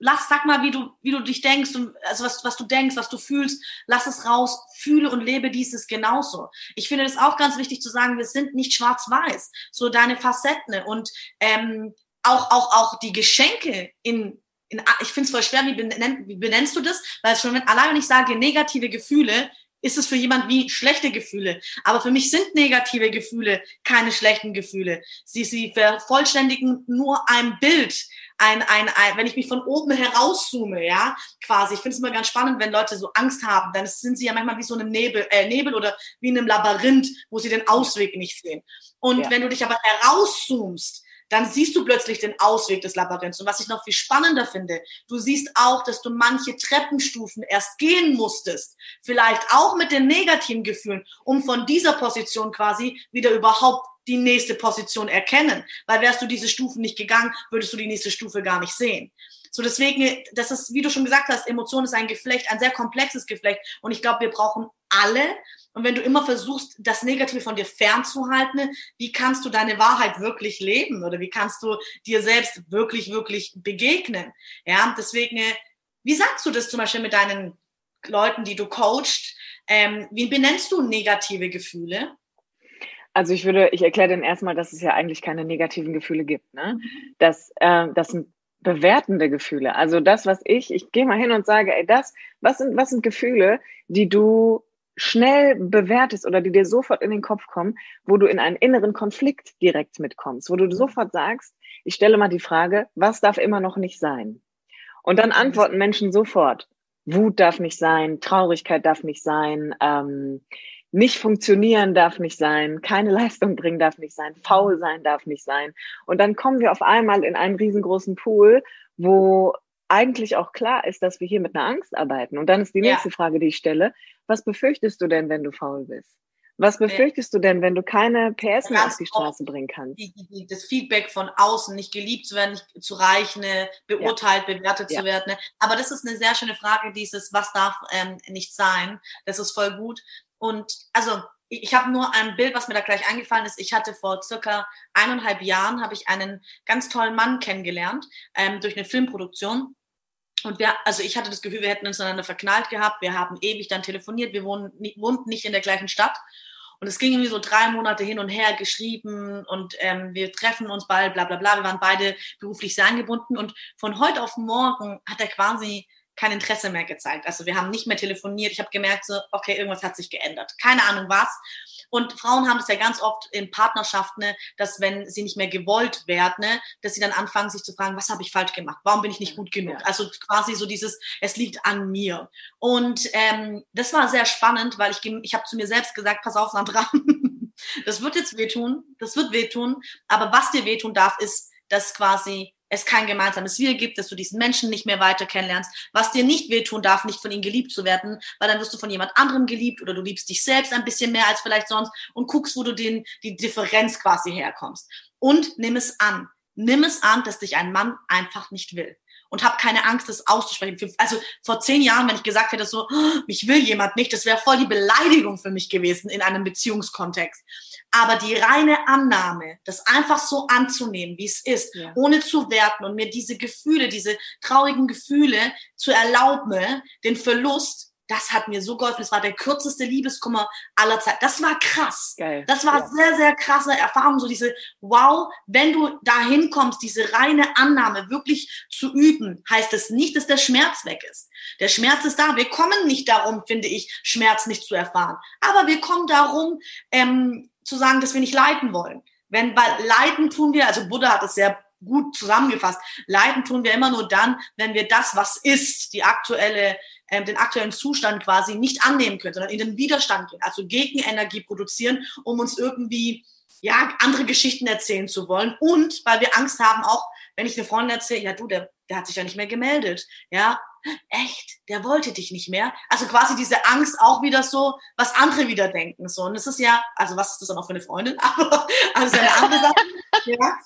lass, sag mal, wie du, wie du dich denkst und also was, was du denkst, was du fühlst, lass es raus, fühle und lebe dieses genauso. Ich finde das auch ganz wichtig zu sagen, wir sind nicht schwarz-weiß, so deine Facetten und ähm, auch, auch, auch die Geschenke in, in ich finde es voll schwer, wie, benenn, wie benennst du das? Weil schon, wenn, allein wenn ich sage negative Gefühle, ist es für jemand wie schlechte Gefühle. Aber für mich sind negative Gefühle keine schlechten Gefühle. Sie, sie vervollständigen nur ein Bild ein, ein, ein, wenn ich mich von oben herauszoome, ja, quasi. Ich finde es immer ganz spannend, wenn Leute so Angst haben, dann sind sie ja manchmal wie so einem Nebel, äh, Nebel oder wie in einem Labyrinth, wo sie den Ausweg nicht sehen. Und ja. wenn du dich aber herauszoomst, dann siehst du plötzlich den Ausweg des Labyrinths. Und was ich noch viel spannender finde, du siehst auch, dass du manche Treppenstufen erst gehen musstest, vielleicht auch mit den negativen Gefühlen, um von dieser Position quasi wieder überhaupt die nächste Position erkennen. Weil wärst du diese Stufen nicht gegangen, würdest du die nächste Stufe gar nicht sehen. So deswegen, das ist, wie du schon gesagt hast, Emotion ist ein Geflecht, ein sehr komplexes Geflecht. Und ich glaube, wir brauchen alle. Und wenn du immer versuchst, das Negative von dir fernzuhalten, wie kannst du deine Wahrheit wirklich leben? Oder wie kannst du dir selbst wirklich, wirklich begegnen? Ja, deswegen, wie sagst du das zum Beispiel mit deinen Leuten, die du coachst? Ähm, wie benennst du negative Gefühle? Also ich würde, ich erkläre dann erstmal, dass es ja eigentlich keine negativen Gefühle gibt. Ne? Mhm. Das, äh, das sind bewertende Gefühle. Also das, was ich, ich gehe mal hin und sage, ey, das, was sind, was sind Gefühle, die du schnell bewertest oder die dir sofort in den Kopf kommen, wo du in einen inneren Konflikt direkt mitkommst, wo du sofort sagst, ich stelle mal die Frage, was darf immer noch nicht sein? Und dann antworten Menschen sofort, Wut darf nicht sein, Traurigkeit darf nicht sein, ähm, nicht funktionieren darf nicht sein, keine Leistung bringen darf nicht sein, faul sein darf nicht sein. Und dann kommen wir auf einmal in einen riesengroßen Pool, wo eigentlich auch klar ist, dass wir hier mit einer Angst arbeiten. Und dann ist die nächste ja. Frage, die ich stelle, was befürchtest du denn, wenn du faul bist? Was befürchtest ja. du denn, wenn du keine PS mehr auf die Straße bringen kannst? Das Feedback von außen, nicht geliebt zu werden, nicht zu reichen, ne, beurteilt, ja. bewertet zu werden. Ne? Aber das ist eine sehr schöne Frage, dieses, was darf ähm, nicht sein? Das ist voll gut. Und also ich habe nur ein Bild, was mir da gleich eingefallen ist. Ich hatte vor circa eineinhalb Jahren habe ich einen ganz tollen Mann kennengelernt ähm, durch eine Filmproduktion. Und wir, also ich hatte das Gefühl, wir hätten uns einander verknallt gehabt. Wir haben ewig dann telefoniert. Wir wohnen, wohnten nicht in der gleichen Stadt. Und es ging irgendwie so drei Monate hin und her geschrieben und ähm, wir treffen uns bald, bla bla bla. Wir waren beide beruflich sehr eingebunden und von heute auf morgen hat er quasi kein Interesse mehr gezeigt. Also wir haben nicht mehr telefoniert. Ich habe gemerkt, so, okay, irgendwas hat sich geändert. Keine Ahnung was. Und Frauen haben es ja ganz oft in Partnerschaften, ne, dass wenn sie nicht mehr gewollt werden, ne, dass sie dann anfangen, sich zu fragen, was habe ich falsch gemacht? Warum bin ich nicht gut genug? Also quasi so dieses, es liegt an mir. Und ähm, das war sehr spannend, weil ich, ich habe zu mir selbst gesagt, pass auf, Sandra, das wird jetzt wehtun, das wird wehtun, aber was dir wehtun darf, ist, dass quasi es kein gemeinsames Wir gibt, dass du diesen Menschen nicht mehr weiter kennenlernst, was dir nicht wehtun darf, nicht von ihnen geliebt zu werden, weil dann wirst du von jemand anderem geliebt oder du liebst dich selbst ein bisschen mehr als vielleicht sonst und guckst, wo du den, die Differenz quasi herkommst. Und nimm es an. Nimm es an, dass dich ein Mann einfach nicht will und habe keine Angst, das auszusprechen. Also vor zehn Jahren, wenn ich gesagt hätte, so, oh, mich will jemand nicht, das wäre voll die Beleidigung für mich gewesen in einem Beziehungskontext. Aber die reine Annahme, das einfach so anzunehmen, wie es ist, ja. ohne zu werten und mir diese Gefühle, diese traurigen Gefühle zu erlauben, den Verlust das hat mir so geholfen. Das war der kürzeste Liebeskummer aller Zeit. Das war krass. Geil. Das war ja. sehr, sehr krasse Erfahrung. So diese, wow, wenn du dahin kommst, diese reine Annahme wirklich zu üben, heißt es nicht, dass der Schmerz weg ist. Der Schmerz ist da. Wir kommen nicht darum, finde ich, Schmerz nicht zu erfahren. Aber wir kommen darum, ähm, zu sagen, dass wir nicht leiden wollen. Wenn, weil leiden tun wir, also Buddha hat es sehr gut zusammengefasst. Leiden tun wir immer nur dann, wenn wir das, was ist, die aktuelle ähm, den aktuellen Zustand quasi nicht annehmen können, sondern in den Widerstand gehen, also Gegenenergie produzieren, um uns irgendwie ja andere Geschichten erzählen zu wollen und weil wir Angst haben auch, wenn ich eine Freundin erzähle, ja du, der, der hat sich ja nicht mehr gemeldet, ja, echt, der wollte dich nicht mehr. Also quasi diese Angst auch wieder so, was andere wieder denken. So. Und es ist ja, also was ist das dann auch für eine Freundin? Aber also eine andere Sache. ja.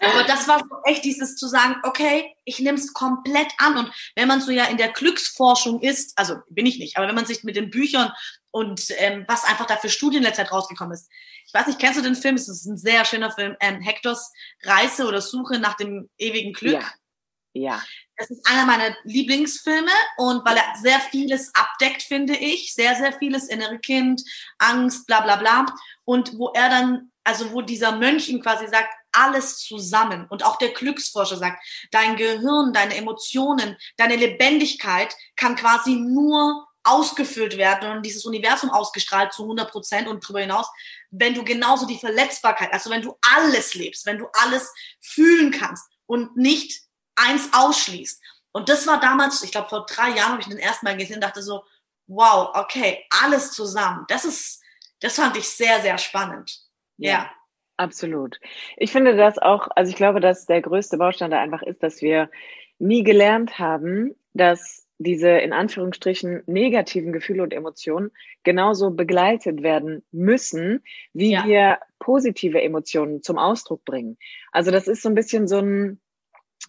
Aber das war so echt dieses zu sagen, okay, ich nehme es komplett an. Und wenn man so ja in der Glücksforschung ist, also bin ich nicht, aber wenn man sich mit den Büchern und ähm, was einfach da für Studien Zeit rausgekommen ist. Ich weiß nicht, kennst du den Film? Es ist ein sehr schöner Film. Ähm, Hectors Reise oder Suche nach dem ewigen Glück. Ja. ja. Das ist einer meiner Lieblingsfilme und weil er sehr vieles abdeckt, finde ich. Sehr, sehr vieles innere Kind, Angst, bla bla bla. Und wo er dann, also wo dieser Mönch ihm quasi sagt, alles zusammen. Und auch der Glücksforscher sagt, dein Gehirn, deine Emotionen, deine Lebendigkeit kann quasi nur ausgefüllt werden und dieses Universum ausgestrahlt zu 100 Prozent und darüber hinaus, wenn du genauso die Verletzbarkeit, also wenn du alles lebst, wenn du alles fühlen kannst und nicht eins ausschließt. Und das war damals, ich glaube vor drei Jahren habe ich den ersten Mal gesehen und dachte so, wow, okay, alles zusammen. Das ist, das fand ich sehr, sehr spannend. Ja. ja. Absolut. Ich finde das auch, also ich glaube, dass der größte Baustein da einfach ist, dass wir nie gelernt haben, dass diese in Anführungsstrichen negativen Gefühle und Emotionen genauso begleitet werden müssen, wie ja. wir positive Emotionen zum Ausdruck bringen. Also das ist so ein bisschen so ein,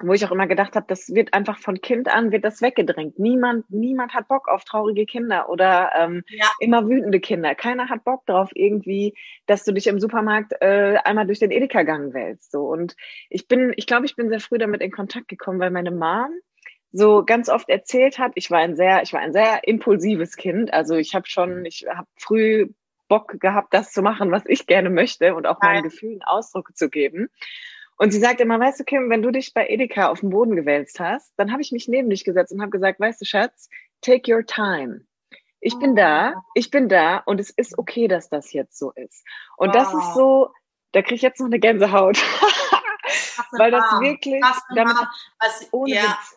wo ich auch immer gedacht habe, das wird einfach von Kind an wird das weggedrängt. Niemand, niemand hat Bock auf traurige Kinder oder ähm, ja. immer wütende Kinder. Keiner hat Bock drauf irgendwie, dass du dich im Supermarkt äh, einmal durch den Edeka-Gang wälzt. So und ich bin, ich glaube, ich bin sehr früh damit in Kontakt gekommen, weil meine Mom so ganz oft erzählt hat, ich war ein sehr, ich war ein sehr impulsives Kind. Also ich habe schon, ich habe früh Bock gehabt, das zu machen, was ich gerne möchte und auch meinen Gefühlen Ausdruck zu geben. Und sie sagt immer, weißt du, Kim, wenn du dich bei Edeka auf den Boden gewälzt hast, dann habe ich mich neben dich gesetzt und habe gesagt, weißt du, Schatz, take your time. Ich bin da, oh. ich bin da und es ist okay, dass das jetzt so ist. Und wow. das ist so, da kriege ich jetzt noch eine Gänsehaut. Weil das wirklich, damit, ohne ja. Witz,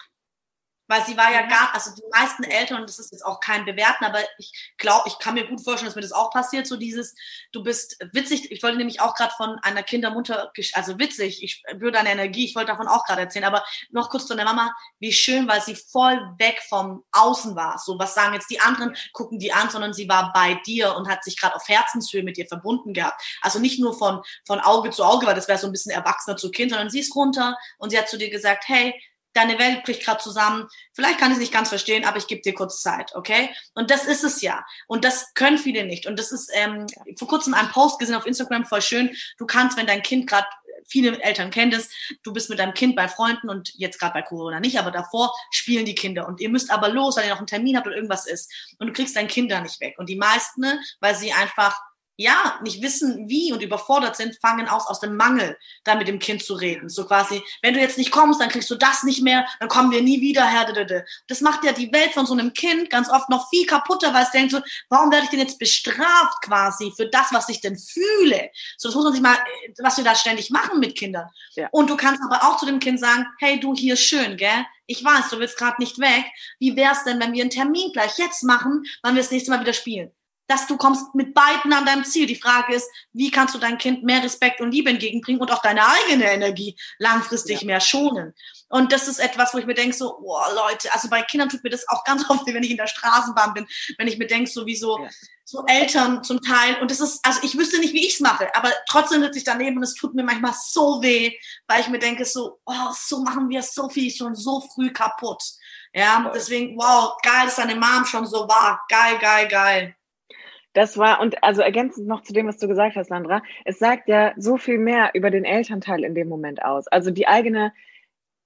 weil sie war ja gar, also die meisten Eltern, und das ist jetzt auch kein Bewerten, aber ich glaube, ich kann mir gut vorstellen, dass mir das auch passiert, so dieses, du bist witzig, ich wollte nämlich auch gerade von einer Kindermutter, also witzig, ich spüre deine Energie, ich wollte davon auch gerade erzählen, aber noch kurz zu der Mama, wie schön, weil sie voll weg vom Außen war, so was sagen jetzt die anderen, gucken die an, sondern sie war bei dir und hat sich gerade auf Herzenshöhe mit dir verbunden gehabt, also nicht nur von, von Auge zu Auge, weil das wäre so ein bisschen erwachsener zu Kind, sondern sie ist runter und sie hat zu dir gesagt, hey, deine Welt bricht gerade zusammen. Vielleicht kann ich es nicht ganz verstehen, aber ich gebe dir kurz Zeit, okay? Und das ist es ja. Und das können viele nicht. Und das ist ähm, vor kurzem ein Post gesehen auf Instagram, voll schön. Du kannst, wenn dein Kind gerade viele Eltern kennen das, du bist mit deinem Kind bei Freunden und jetzt gerade bei Corona nicht, aber davor spielen die Kinder und ihr müsst aber los, weil ihr noch einen Termin habt oder irgendwas ist und du kriegst dein Kind da nicht weg. Und die meisten, ne, weil sie einfach ja, nicht wissen, wie und überfordert sind, fangen aus, aus dem Mangel, da mit dem Kind zu reden. So quasi, wenn du jetzt nicht kommst, dann kriegst du das nicht mehr, dann kommen wir nie wieder her. Das macht ja die Welt von so einem Kind ganz oft noch viel kaputter, weil es denkt so, warum werde ich denn jetzt bestraft quasi für das, was ich denn fühle? So, das muss man sich mal, was wir da ständig machen mit Kindern. Ja. Und du kannst aber auch zu dem Kind sagen, hey, du hier schön, gell? Ich weiß, du willst gerade nicht weg. Wie wär's denn, wenn wir einen Termin gleich jetzt machen, wann wir das nächste Mal wieder spielen? Dass du kommst mit beiden an deinem Ziel. Die Frage ist, wie kannst du dein Kind mehr Respekt und Liebe entgegenbringen und auch deine eigene Energie langfristig ja. mehr schonen? Und das ist etwas, wo ich mir denke, so, oh Leute, also bei Kindern tut mir das auch ganz oft, wenn ich in der Straßenbahn bin, wenn ich mir denke, so wie so, ja. so Eltern zum Teil. Und das ist, also ich wüsste nicht, wie ich es mache, aber trotzdem sitze ich daneben und es tut mir manchmal so weh, weil ich mir denke, so, oh, so machen wir so viel schon so früh kaputt. Ja, deswegen, wow, geil, dass deine Mom schon so war. Geil, geil, geil. Das war, und also ergänzend noch zu dem, was du gesagt hast, Sandra, es sagt ja so viel mehr über den Elternteil in dem Moment aus. Also die eigene,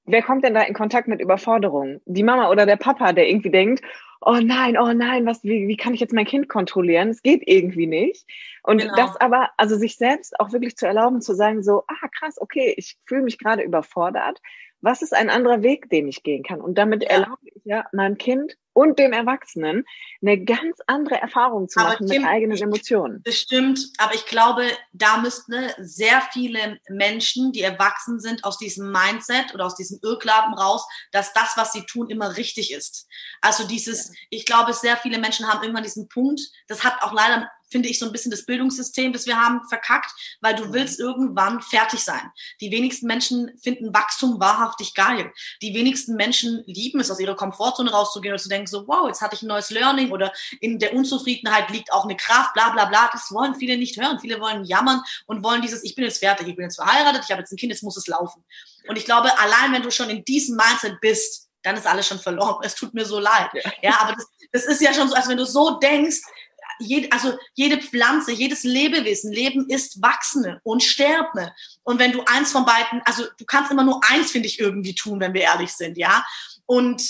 wer kommt denn da in Kontakt mit Überforderungen? Die Mama oder der Papa, der irgendwie denkt, oh nein, oh nein, was, wie, wie kann ich jetzt mein Kind kontrollieren? Es geht irgendwie nicht. Und genau. das aber, also sich selbst auch wirklich zu erlauben, zu sagen so, ah krass, okay, ich fühle mich gerade überfordert. Was ist ein anderer Weg, den ich gehen kann? Und damit ja. erlaube ich ja meinem Kind und dem Erwachsenen eine ganz andere Erfahrung zu machen Kim, mit eigenen Emotionen. Das stimmt, aber ich glaube, da müssten sehr viele Menschen, die erwachsen sind, aus diesem Mindset oder aus diesem Irrglauben raus, dass das, was sie tun, immer richtig ist. Also dieses, ja. ich glaube, sehr viele Menschen haben irgendwann diesen Punkt, das hat auch leider finde ich, so ein bisschen das Bildungssystem, das wir haben, verkackt, weil du mhm. willst irgendwann fertig sein. Die wenigsten Menschen finden Wachstum wahrhaftig geil. Die wenigsten Menschen lieben es, aus ihrer Komfortzone rauszugehen und zu denken, so, wow, jetzt hatte ich ein neues Learning oder in der Unzufriedenheit liegt auch eine Kraft, bla bla bla. Das wollen viele nicht hören. Viele wollen jammern und wollen dieses, ich bin jetzt fertig, ich bin jetzt verheiratet, ich habe jetzt ein Kind, jetzt muss es laufen. Und ich glaube, allein wenn du schon in diesem Mindset bist, dann ist alles schon verloren. Es tut mir so leid. Ja, ja aber das, das ist ja schon so, als wenn du so denkst, jede, also jede Pflanze, jedes Lebewesen, Leben ist wachsende und sterbende. Und wenn du eins von beiden, also du kannst immer nur eins, finde ich, irgendwie tun, wenn wir ehrlich sind, ja. Und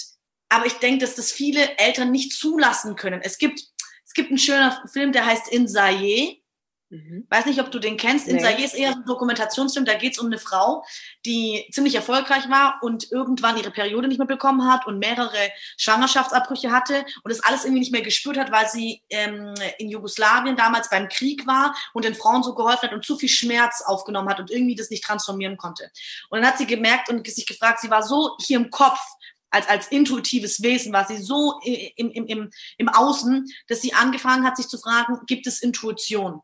aber ich denke, dass das viele Eltern nicht zulassen können. Es gibt, es gibt einen schönen Film, der heißt Insaye. Mhm. Weiß nicht, ob du den kennst. Nee. Insaye ist eher so ein Dokumentationsfilm. Da geht es um eine Frau, die ziemlich erfolgreich war und irgendwann ihre Periode nicht mehr bekommen hat und mehrere Schwangerschaftsabbrüche hatte und das alles irgendwie nicht mehr gespürt hat, weil sie ähm, in Jugoslawien damals beim Krieg war und den Frauen so geholfen hat und zu viel Schmerz aufgenommen hat und irgendwie das nicht transformieren konnte. Und dann hat sie gemerkt und sich gefragt, sie war so hier im Kopf als, als intuitives Wesen war sie so im, im, im, im Außen, dass sie angefangen hat, sich zu fragen, gibt es Intuition?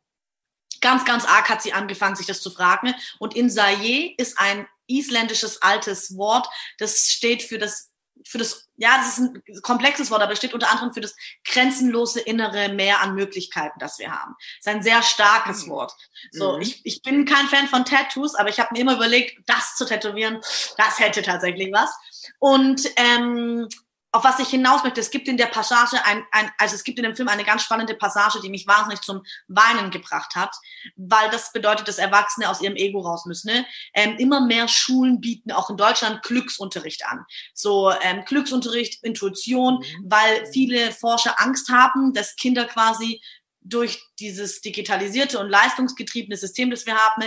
Ganz, ganz arg hat sie angefangen, sich das zu fragen. Und Insaye ist ein isländisches altes Wort, das steht für das für das, ja, das ist ein komplexes Wort, aber es steht unter anderem für das grenzenlose innere Meer an Möglichkeiten, das wir haben. Das ist ein sehr starkes mhm. Wort. So, mhm. ich, ich bin kein Fan von Tattoos, aber ich habe mir immer überlegt, das zu tätowieren, das hätte tatsächlich was. Und ähm, auf was ich hinaus möchte, es gibt in der Passage ein, ein, also es gibt in dem Film eine ganz spannende Passage, die mich wahnsinnig zum Weinen gebracht hat, weil das bedeutet, dass Erwachsene aus ihrem Ego raus müssen. Ne? Ähm, immer mehr Schulen bieten auch in Deutschland Glücksunterricht an. So ähm, Glücksunterricht, Intuition, mhm. weil viele Forscher Angst haben, dass Kinder quasi durch dieses digitalisierte und leistungsgetriebene System, das wir haben,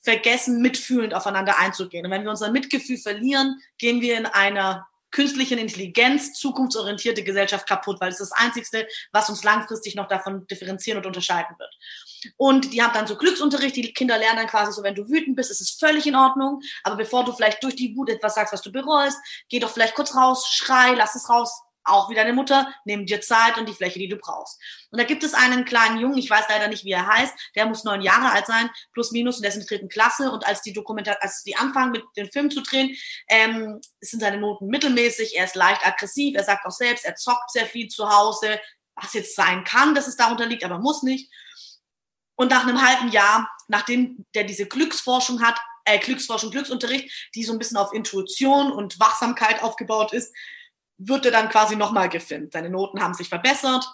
vergessen, mitfühlend aufeinander einzugehen. Und wenn wir unser Mitgefühl verlieren, gehen wir in einer künstlichen Intelligenz, zukunftsorientierte Gesellschaft kaputt, weil es das Einzige, was uns langfristig noch davon differenzieren und unterscheiden wird. Und die haben dann so Glücksunterricht, die Kinder lernen dann quasi so, wenn du wütend bist, ist es völlig in Ordnung, aber bevor du vielleicht durch die Wut etwas sagst, was du bereust, geh doch vielleicht kurz raus, schrei, lass es raus, auch wie deine Mutter, nimm dir Zeit und die Fläche, die du brauchst. Und da gibt es einen kleinen Jungen, ich weiß leider nicht, wie er heißt, der muss neun Jahre alt sein, plus minus, und der ist in der dritten Klasse. Und als die Dokumentar, als die anfangen, mit dem Film zu drehen, ähm, sind seine Noten mittelmäßig, er ist leicht aggressiv, er sagt auch selbst, er zockt sehr viel zu Hause, was jetzt sein kann, dass es darunter liegt, aber muss nicht. Und nach einem halben Jahr, nachdem der diese Glücksforschung hat, äh, Glücksforschung, Glücksunterricht, die so ein bisschen auf Intuition und Wachsamkeit aufgebaut ist, wird er dann quasi nochmal gefilmt. Seine Noten haben sich verbessert.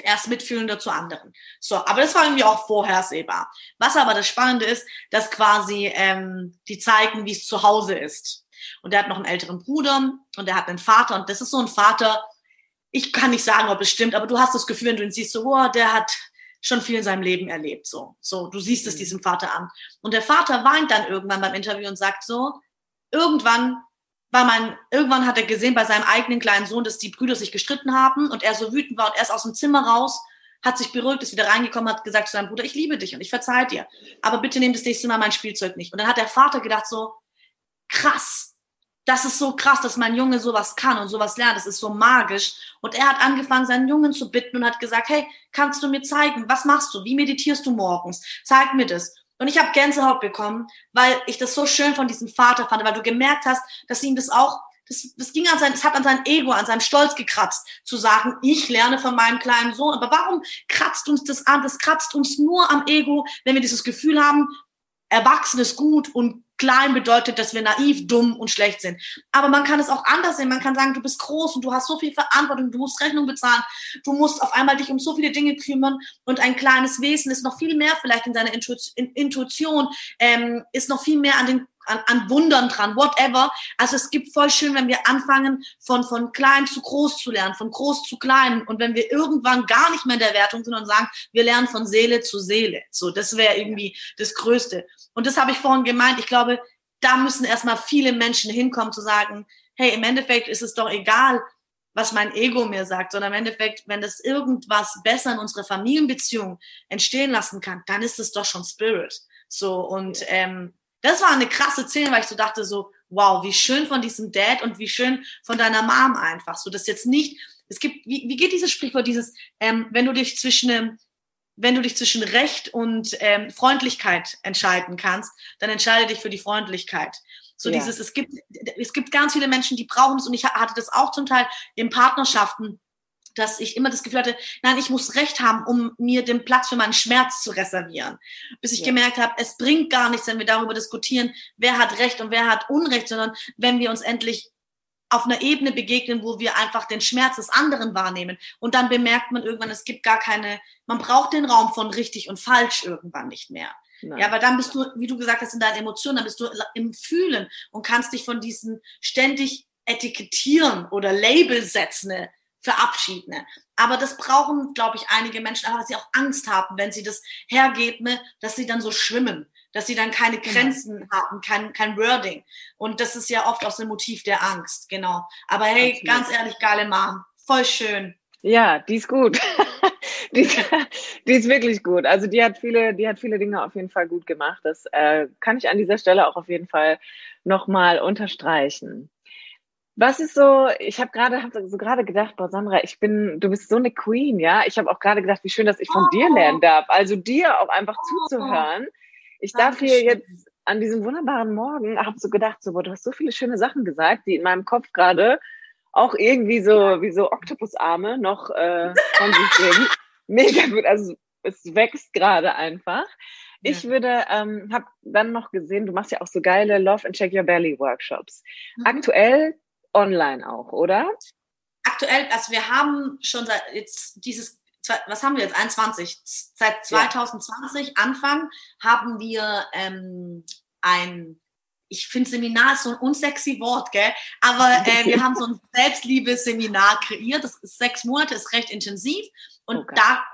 Er ist mitfühlender zu anderen. So, aber das war irgendwie auch vorhersehbar. Was aber das Spannende ist, dass quasi ähm, die zeigen, wie es zu Hause ist. Und er hat noch einen älteren Bruder und er hat einen Vater und das ist so ein Vater, ich kann nicht sagen, ob es stimmt, aber du hast das Gefühl, wenn du ihn siehst, so, oh, der hat schon viel in seinem Leben erlebt, so. So, du siehst es mhm. diesem Vater an. Und der Vater weint dann irgendwann beim Interview und sagt so, irgendwann war man, irgendwann hat er gesehen bei seinem eigenen kleinen Sohn, dass die Brüder sich gestritten haben und er so wütend war und er ist aus dem Zimmer raus, hat sich beruhigt, ist wieder reingekommen, hat gesagt zu seinem Bruder, ich liebe dich und ich verzeih dir, aber bitte nimm das nächste Mal mein Spielzeug nicht. Und dann hat der Vater gedacht so, krass, das ist so krass, dass mein Junge sowas kann und sowas lernt, das ist so magisch. Und er hat angefangen, seinen Jungen zu bitten und hat gesagt, hey, kannst du mir zeigen, was machst du, wie meditierst du morgens, zeig mir das. Und ich habe Gänsehaut bekommen, weil ich das so schön von diesem Vater fand, weil du gemerkt hast, dass ihm das auch, das, das ging an sein, es hat an sein Ego, an seinem Stolz gekratzt, zu sagen, ich lerne von meinem kleinen Sohn. Aber warum kratzt uns das an? Das kratzt uns nur am Ego, wenn wir dieses Gefühl haben, Erwachsen ist gut und klein bedeutet, dass wir naiv, dumm und schlecht sind. Aber man kann es auch anders sehen. Man kann sagen, du bist groß und du hast so viel Verantwortung, du musst Rechnung bezahlen, du musst auf einmal dich um so viele Dinge kümmern und ein kleines Wesen ist noch viel mehr vielleicht in seiner Intuition, ähm, ist noch viel mehr an den an, an Wundern dran, whatever. Also es gibt voll schön, wenn wir anfangen, von, von klein zu groß zu lernen, von groß zu klein. Und wenn wir irgendwann gar nicht mehr in der Wertung sind und sagen, wir lernen von Seele zu Seele. So, das wäre irgendwie das Größte. Und das habe ich vorhin gemeint. Ich glaube, da müssen erstmal viele Menschen hinkommen zu sagen, hey, im Endeffekt ist es doch egal, was mein Ego mir sagt, sondern im Endeffekt, wenn das irgendwas besser in unserer Familienbeziehung entstehen lassen kann, dann ist es doch schon Spirit. So, und ähm, das war eine krasse Szene, weil ich so dachte so, wow, wie schön von diesem Dad und wie schön von deiner Mom einfach. So, das jetzt nicht, es gibt, wie, wie geht dieses Sprichwort, dieses, ähm, wenn du dich zwischen, ähm, wenn du dich zwischen Recht und ähm, Freundlichkeit entscheiden kannst, dann entscheide dich für die Freundlichkeit. So ja. dieses, es gibt, es gibt ganz viele Menschen, die brauchen es und ich hatte das auch zum Teil in Partnerschaften, dass ich immer das Gefühl hatte, nein, ich muss Recht haben, um mir den Platz für meinen Schmerz zu reservieren. Bis ich ja. gemerkt habe, es bringt gar nichts, wenn wir darüber diskutieren, wer hat Recht und wer hat Unrecht, sondern wenn wir uns endlich auf einer Ebene begegnen, wo wir einfach den Schmerz des anderen wahrnehmen. Und dann bemerkt man irgendwann, es gibt gar keine, man braucht den Raum von richtig und falsch irgendwann nicht mehr. Nein. Ja, weil dann bist du, wie du gesagt hast, in deinen Emotionen, dann bist du im Fühlen und kannst dich von diesen ständig etikettieren oder Label setzen, ne, verabschieden. Aber das brauchen, glaube ich, einige Menschen, aber sie auch Angst haben, wenn sie das hergeben, ne, dass sie dann so schwimmen, dass sie dann keine genau. Grenzen genau. haben, kein, kein Wording. Und das ist ja oft aus dem Motiv der Angst, genau. Aber hey, Absolut. ganz ehrlich, geile Mom, voll schön. Ja, die ist gut. die, ist, die ist wirklich gut. Also die hat viele, die hat viele Dinge auf jeden Fall gut gemacht. Das äh, kann ich an dieser Stelle auch auf jeden Fall nochmal unterstreichen. Was ist so, ich habe gerade hab so gerade gedacht, boah, Sandra, ich bin, du bist so eine Queen, ja. Ich habe auch gerade gedacht, wie schön, dass ich von oh. dir lernen darf. Also dir auch einfach oh. zuzuhören. Ich darf hier jetzt an diesem wunderbaren Morgen, habe so gedacht, so, boah, du hast so viele schöne Sachen gesagt, die in meinem Kopf gerade auch irgendwie so, wie so Oktopusarme noch äh, von sich geben. Mega gut, also es wächst gerade einfach. Ja. Ich würde, ähm, habe dann noch gesehen, du machst ja auch so geile Love and Check Your Belly Workshops. Mhm. Aktuell online auch, oder? Aktuell, also wir haben schon seit jetzt dieses, was haben wir jetzt, 21, seit 2020 ja. Anfang haben wir ähm, ein ich finde Seminar ist so ein unsexy Wort, gell? Aber äh, wir haben so ein Selbstliebe-Seminar kreiert. Das ist sechs Monate, ist recht intensiv. Und okay. da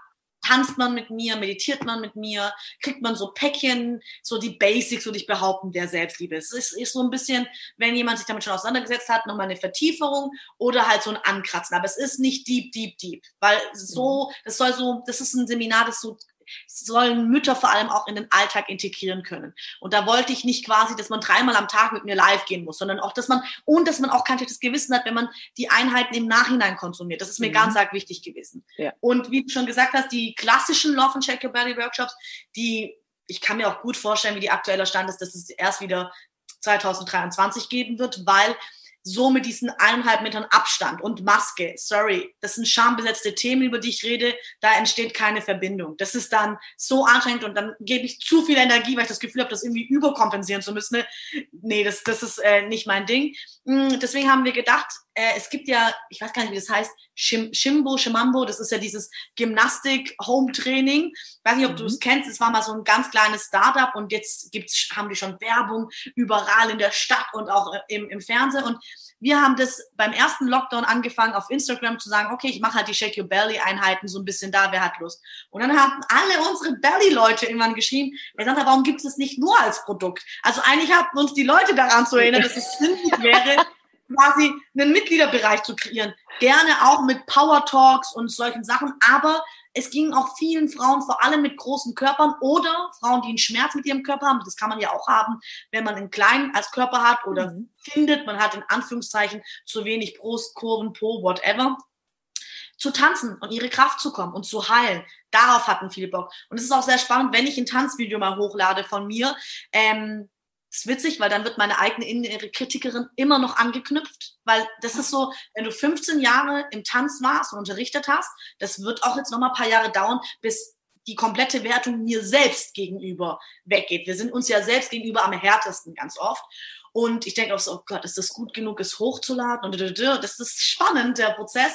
tanzt man mit mir, meditiert man mit mir, kriegt man so Päckchen, so die Basics, würde ich behaupten, der Selbstliebe. Es ist, ist so ein bisschen, wenn jemand sich damit schon auseinandergesetzt hat, nochmal eine Vertieferung oder halt so ein Ankratzen. Aber es ist nicht deep, deep, deep, weil so, mhm. das soll so, das ist ein Seminar, das so sollen Mütter vor allem auch in den Alltag integrieren können. Und da wollte ich nicht quasi, dass man dreimal am Tag mit mir live gehen muss, sondern auch, dass man, und dass man auch kein schlechtes Gewissen hat, wenn man die Einheiten im Nachhinein konsumiert. Das ist mir mhm. ganz arg wichtig gewesen. Ja. Und wie du schon gesagt hast, die klassischen Love and Check Your Body Workshops, die, ich kann mir auch gut vorstellen, wie die aktueller Stand ist, dass es erst wieder 2023 geben wird, weil so mit diesen eineinhalb Metern Abstand und Maske, sorry, das sind schambesetzte Themen, über die ich rede, da entsteht keine Verbindung. Das ist dann so anstrengend und dann gebe ich zu viel Energie, weil ich das Gefühl habe, das irgendwie überkompensieren zu müssen. Nee, das, das ist äh, nicht mein Ding. Mm, deswegen haben wir gedacht, äh, es gibt ja, ich weiß gar nicht, wie das heißt, Shim, Shimbo, Shimambo, das ist ja dieses Gymnastik-Home-Training. Weiß nicht, ob mhm. du es kennst, es war mal so ein ganz kleines Startup und jetzt gibt's, haben die schon Werbung überall in der Stadt und auch äh, im, im Fernsehen. Und wir haben das beim ersten Lockdown angefangen, auf Instagram zu sagen, okay, ich mache halt die Shake Your Belly Einheiten so ein bisschen da, wer hat Lust. Und dann haben alle unsere Belly-Leute irgendwann geschrieben, Sandra, warum gibt es das nicht nur als Produkt? Also eigentlich haben uns die Leute daran zu erinnern, dass es sinnlich wäre, quasi einen Mitgliederbereich zu kreieren. Gerne auch mit Power Talks und solchen Sachen, aber es ging auch vielen Frauen, vor allem mit großen Körpern oder Frauen, die einen Schmerz mit ihrem Körper haben. Das kann man ja auch haben, wenn man einen kleinen als Körper hat oder mhm. findet, man hat in Anführungszeichen zu wenig Brust, Kurven, Po, whatever zu tanzen und ihre Kraft zu kommen und zu heilen. Darauf hatten viele Bock. Und es ist auch sehr spannend, wenn ich ein Tanzvideo mal hochlade von mir, ähm, ist witzig, weil dann wird meine eigene innere Kritikerin immer noch angeknüpft, weil das ist so, wenn du 15 Jahre im Tanz warst und unterrichtet hast, das wird auch jetzt noch mal ein paar Jahre dauern, bis die komplette Wertung mir selbst gegenüber weggeht. Wir sind uns ja selbst gegenüber am härtesten ganz oft. Und ich denke auch so, oh Gott, ist das gut genug, es hochzuladen? Und das ist spannend, der Prozess.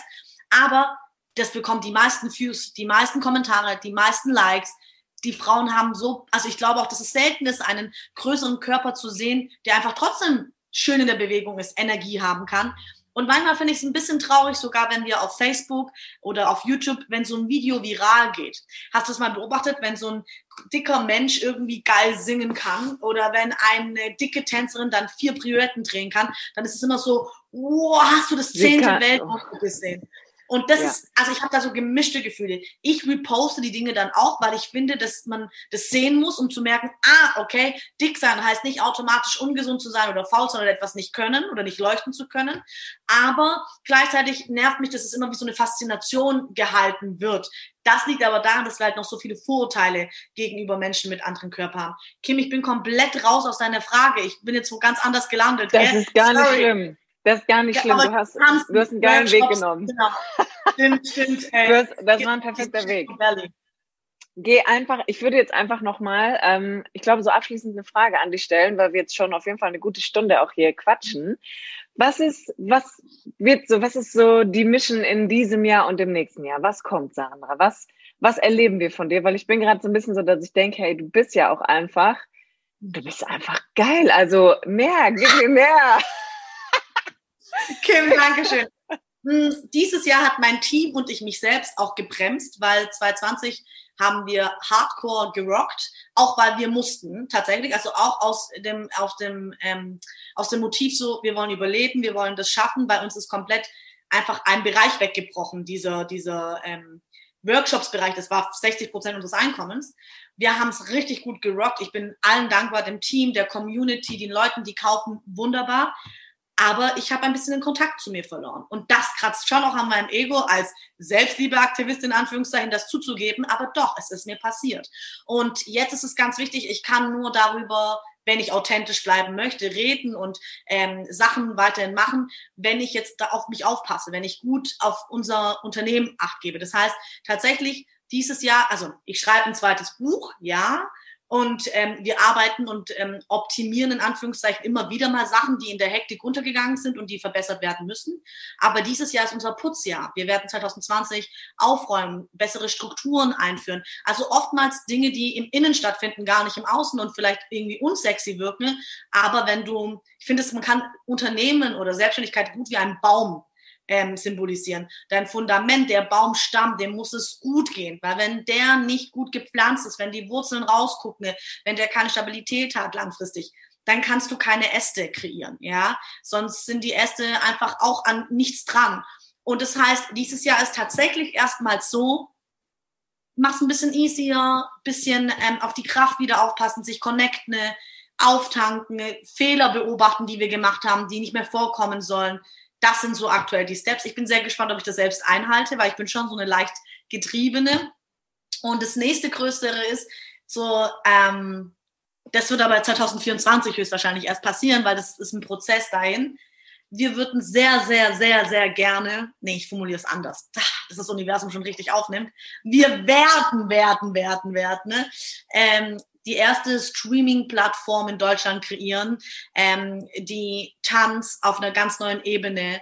Aber das bekommt die meisten Views, die meisten Kommentare, die meisten Likes, die Frauen haben so, also ich glaube auch, dass es selten ist, einen größeren Körper zu sehen, der einfach trotzdem schön in der Bewegung ist, Energie haben kann. Und manchmal finde ich es ein bisschen traurig, sogar wenn wir auf Facebook oder auf YouTube, wenn so ein Video viral geht. Hast du es mal beobachtet, wenn so ein dicker Mensch irgendwie geil singen kann oder wenn eine dicke Tänzerin dann vier Pirouetten drehen kann, dann ist es immer so, wow, hast du das zehnte Weltmeister gesehen? Und das ja. ist, also ich habe da so gemischte Gefühle. Ich reposte die Dinge dann auch, weil ich finde, dass man das sehen muss, um zu merken, ah, okay, dick sein heißt nicht automatisch ungesund zu sein oder faul sein oder etwas nicht können oder nicht leuchten zu können. Aber gleichzeitig nervt mich, dass es immer wie so eine Faszination gehalten wird. Das liegt aber daran, dass wir halt noch so viele Vorurteile gegenüber Menschen mit anderen Körpern haben. Kim, ich bin komplett raus aus deiner Frage. Ich bin jetzt wo ganz anders gelandet. Das gell? ist gar Sorry. nicht schlimm. Das ist gar nicht schlimm. Du hast, du hast einen geilen Weg genommen. Genau. Stimmt, stimmt. Ey. Hast, das war ein perfekter Weg. Geh einfach, ich würde jetzt einfach nochmal, ähm, ich glaube, so abschließend eine Frage an dich stellen, weil wir jetzt schon auf jeden Fall eine gute Stunde auch hier quatschen. Was ist, was wird so, was ist so die Mission in diesem Jahr und im nächsten Jahr? Was kommt, Sandra? Was, was erleben wir von dir? Weil ich bin gerade so ein bisschen so, dass ich denke, hey, du bist ja auch einfach, du bist einfach geil. Also mehr, gib mir mehr. Kim, danke schön. Hm, dieses Jahr hat mein Team und ich mich selbst auch gebremst, weil 2020 haben wir Hardcore gerockt, auch weil wir mussten tatsächlich, also auch aus dem, aus dem, ähm, aus dem Motiv so, wir wollen überleben, wir wollen das schaffen, bei uns ist komplett einfach ein Bereich weggebrochen, dieser, dieser ähm, Workshops-Bereich, das war 60 Prozent unseres Einkommens. Wir haben es richtig gut gerockt. Ich bin allen dankbar, dem Team, der Community, den Leuten, die kaufen, wunderbar. Aber ich habe ein bisschen den Kontakt zu mir verloren. Und das kratzt schon auch an meinem Ego als Selbstliebeaktivistin in Anführungszeichen, das zuzugeben, aber doch, es ist mir passiert. Und jetzt ist es ganz wichtig, ich kann nur darüber wenn ich authentisch bleiben möchte, reden und ähm, Sachen weiterhin machen, wenn ich jetzt da auf mich aufpasse, wenn ich gut auf unser Unternehmen acht gebe. Das heißt, tatsächlich dieses Jahr, also ich schreibe ein zweites Buch, ja, und ähm, wir arbeiten und ähm, optimieren in Anführungszeichen immer wieder mal Sachen, die in der Hektik untergegangen sind und die verbessert werden müssen. Aber dieses Jahr ist unser Putzjahr. Wir werden 2020 aufräumen, bessere Strukturen einführen. Also oftmals Dinge, die im Innen stattfinden, gar nicht im Außen und vielleicht irgendwie unsexy wirken. Aber wenn du, ich finde, man kann Unternehmen oder Selbstständigkeit gut wie ein Baum ähm, symbolisieren. Dein Fundament, der Baumstamm, dem muss es gut gehen, weil wenn der nicht gut gepflanzt ist, wenn die Wurzeln rausgucken, wenn der keine Stabilität hat langfristig, dann kannst du keine Äste kreieren, ja. Sonst sind die Äste einfach auch an nichts dran. Und das heißt, dieses Jahr ist tatsächlich erstmals so, mach's ein bisschen easier, bisschen ähm, auf die Kraft wieder aufpassen, sich connecten, auftanken, Fehler beobachten, die wir gemacht haben, die nicht mehr vorkommen sollen das sind so aktuell die Steps. Ich bin sehr gespannt, ob ich das selbst einhalte, weil ich bin schon so eine leicht getriebene. Und das nächste Größere ist so, ähm, das wird aber 2024 höchstwahrscheinlich erst passieren, weil das ist ein Prozess dahin. Wir würden sehr, sehr, sehr, sehr gerne, nee, ich formuliere es anders, dass das Universum schon richtig aufnimmt. Wir werden, werden, werden, werden, ne? ähm, die erste Streaming-Plattform in Deutschland kreieren, ähm, die Tanz auf einer ganz neuen Ebene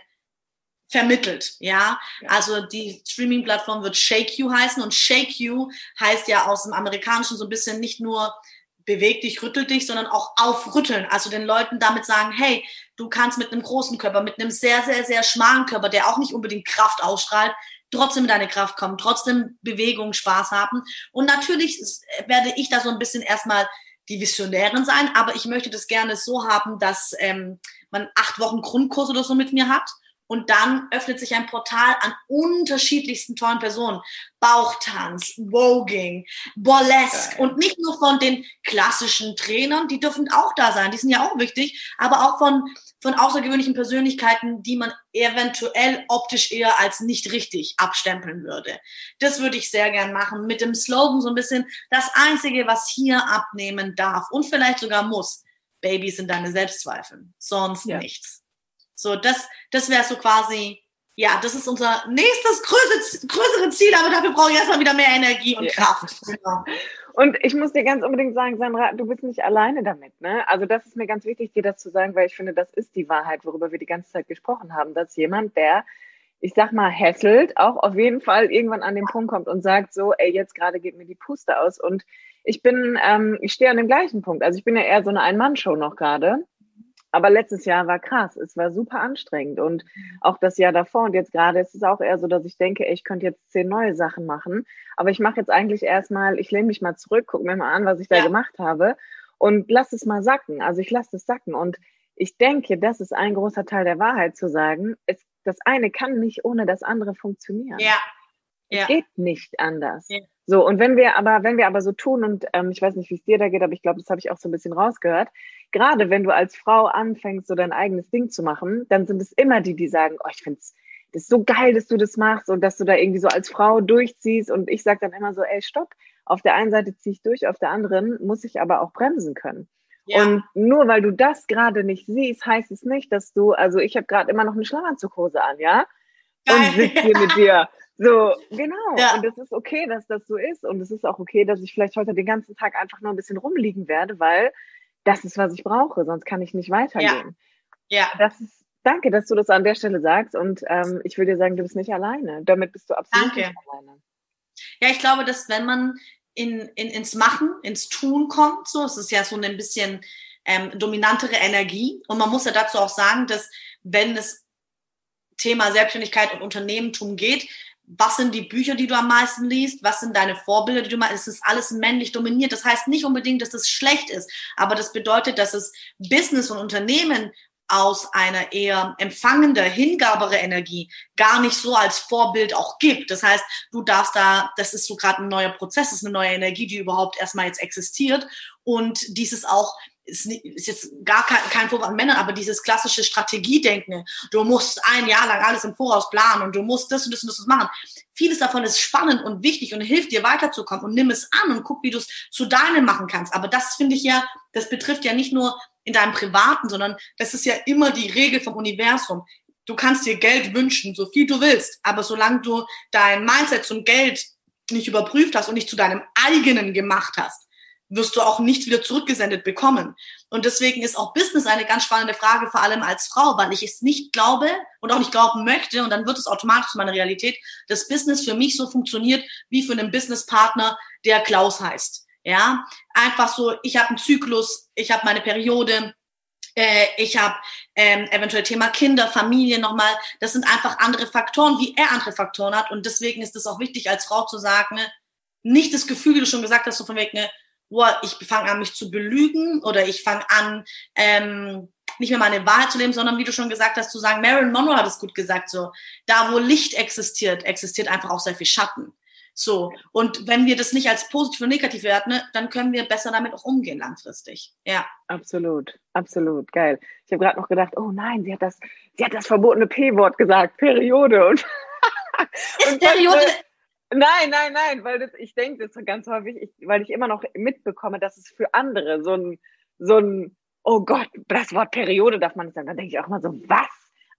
vermittelt, ja? ja. Also die Streaming-Plattform wird Shake You heißen und Shake You heißt ja aus dem Amerikanischen so ein bisschen nicht nur beweg dich, rüttel dich, sondern auch aufrütteln. Also den Leuten damit sagen, hey, du kannst mit einem großen Körper, mit einem sehr, sehr, sehr schmalen Körper, der auch nicht unbedingt Kraft ausstrahlt, trotzdem in deine Kraft kommen, trotzdem Bewegung, Spaß haben. Und natürlich werde ich da so ein bisschen erstmal die Visionärin sein, aber ich möchte das gerne so haben, dass ähm, man acht Wochen Grundkurs oder so mit mir hat und dann öffnet sich ein Portal an unterschiedlichsten tollen Personen. Bauchtanz, Voging, Burlesque und nicht nur von den klassischen Trainern, die dürfen auch da sein, die sind ja auch wichtig, aber auch von, von außergewöhnlichen Persönlichkeiten, die man eventuell optisch eher als nicht richtig abstempeln würde. Das würde ich sehr gern machen mit dem Slogan so ein bisschen, das Einzige, was hier abnehmen darf und vielleicht sogar muss, Babys sind deine Selbstzweifel, sonst ja. nichts. So, das, das wäre so quasi, ja, das ist unser nächstes größere, größere Ziel, aber dafür brauche ich erstmal wieder mehr Energie und ja. Kraft. Genau. Und ich muss dir ganz unbedingt sagen, Sandra, du bist nicht alleine damit. Ne? Also das ist mir ganz wichtig, dir das zu sagen, weil ich finde, das ist die Wahrheit, worüber wir die ganze Zeit gesprochen haben, dass jemand, der, ich sag mal, hässelt, auch auf jeden Fall irgendwann an den Punkt kommt und sagt so, ey, jetzt gerade geht mir die Puste aus. Und ich bin, ähm, ich stehe an dem gleichen Punkt. Also ich bin ja eher so eine Ein-Mann-Show noch gerade. Aber letztes Jahr war krass. Es war super anstrengend. Und auch das Jahr davor und jetzt gerade ist es auch eher so, dass ich denke, ey, ich könnte jetzt zehn neue Sachen machen. Aber ich mache jetzt eigentlich erstmal, ich lehne mich mal zurück, gucke mir mal an, was ich da ja. gemacht habe und lass es mal sacken. Also ich lasse es sacken. Und ich denke, das ist ein großer Teil der Wahrheit zu sagen. Es, das eine kann nicht ohne das andere funktionieren. Ja. ja. Es geht nicht anders. Ja. So, und wenn wir aber, wenn wir aber so tun, und ähm, ich weiß nicht, wie es dir da geht, aber ich glaube, das habe ich auch so ein bisschen rausgehört, gerade wenn du als Frau anfängst, so dein eigenes Ding zu machen, dann sind es immer die, die sagen, oh, ich finde es das ist so geil, dass du das machst und dass du da irgendwie so als Frau durchziehst. Und ich sage dann immer so, ey, stopp, auf der einen Seite ziehe ich durch, auf der anderen muss ich aber auch bremsen können. Ja. Und nur weil du das gerade nicht siehst, heißt es nicht, dass du, also ich habe gerade immer noch eine Schlafanzughose an, ja? Geil. Und sitze hier mit dir. So, genau. Ja. Und es ist okay, dass das so ist. Und es ist auch okay, dass ich vielleicht heute den ganzen Tag einfach nur ein bisschen rumliegen werde, weil das ist, was ich brauche, sonst kann ich nicht weitergehen. Ja. ja. Das ist, danke, dass du das an der Stelle sagst. Und ähm, ich will dir sagen, du bist nicht alleine. Damit bist du absolut danke. nicht alleine. Ja, ich glaube, dass wenn man in, in, ins Machen, ins Tun kommt, so, es ist ja so ein bisschen ähm, dominantere Energie. Und man muss ja dazu auch sagen, dass wenn es Thema Selbstständigkeit und Unternehmertum geht, was sind die Bücher, die du am meisten liest, was sind deine Vorbilder, die du machst, es ist alles männlich dominiert. Das heißt nicht unbedingt, dass das schlecht ist, aber das bedeutet, dass es Business und Unternehmen aus einer eher empfangender, hingabere Energie gar nicht so als Vorbild auch gibt. Das heißt, du darfst da, das ist so gerade ein neuer Prozess, das ist eine neue Energie, die überhaupt erstmal jetzt existiert und dieses auch ist, nicht, ist jetzt gar kein, kein Vorwurf an Männern, aber dieses klassische Strategiedenken, du musst ein Jahr lang alles im Voraus planen und du musst das und das und das machen. Vieles davon ist spannend und wichtig und hilft dir weiterzukommen und nimm es an und guck, wie du es zu deinem machen kannst. Aber das finde ich ja, das betrifft ja nicht nur in deinem Privaten, sondern das ist ja immer die Regel vom Universum. Du kannst dir Geld wünschen, so viel du willst, aber solange du dein Mindset zum Geld nicht überprüft hast und nicht zu deinem eigenen gemacht hast, wirst du auch nichts wieder zurückgesendet bekommen. Und deswegen ist auch Business eine ganz spannende Frage, vor allem als Frau, weil ich es nicht glaube und auch nicht glauben möchte, und dann wird es automatisch meine Realität, dass Business für mich so funktioniert wie für einen Businesspartner, der Klaus heißt. Ja, einfach so, ich habe einen Zyklus, ich habe meine Periode, äh, ich habe ähm, eventuell Thema Kinder, Familie nochmal. Das sind einfach andere Faktoren, wie er andere Faktoren hat. Und deswegen ist es auch wichtig, als Frau zu sagen, ne, nicht das Gefühl, wie du schon gesagt hast, so von wegen, ne, boah, ich fange an, mich zu belügen oder ich fange an, ähm, nicht mehr meine Wahrheit zu leben, sondern wie du schon gesagt hast, zu sagen, Marilyn Monroe hat es gut gesagt, so, da wo Licht existiert, existiert einfach auch sehr viel Schatten. So. Und wenn wir das nicht als positiv und negativ werten, ne, dann können wir besser damit auch umgehen langfristig. Ja. Absolut, absolut, geil. Ich habe gerade noch gedacht, oh nein, sie hat das, sie hat das verbotene P-Wort gesagt, Periode. Und ist und Periode, Nein, nein, nein, weil das, ich denke das ganz häufig, ich, weil ich immer noch mitbekomme, dass es für andere so ein, so ein, oh Gott, das Wort Periode darf man nicht sagen. Dann denke ich auch mal so, was?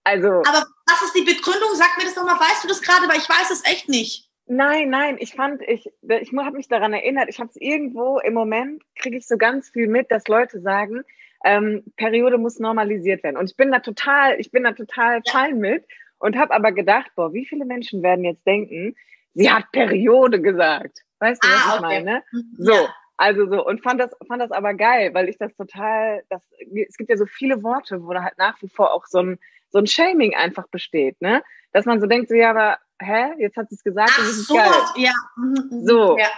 Also. Aber was ist die Begründung? Sag mir das nochmal, weißt du das gerade, weil ich weiß es echt nicht. Nein, nein, ich fand, ich, ich habe mich daran erinnert, ich habe es irgendwo im Moment, kriege ich so ganz viel mit, dass Leute sagen, ähm, Periode muss normalisiert werden. Und ich bin da total, ich bin da total fein mit und habe aber gedacht, boah, wie viele Menschen werden jetzt denken, sie hat Periode gesagt. Weißt du, ah, was ich okay. meine? Mhm, so. Ja. Also so, und fand das, fand das aber geil, weil ich das total, das, es gibt ja so viele Worte, wo da halt nach wie vor auch so ein, so ein Shaming einfach besteht, ne? Dass man so denkt, so, ja, aber, hä, jetzt hat sie es gesagt, Ach, das ist so, geil. ja. Mhm, mhm, so. Ja.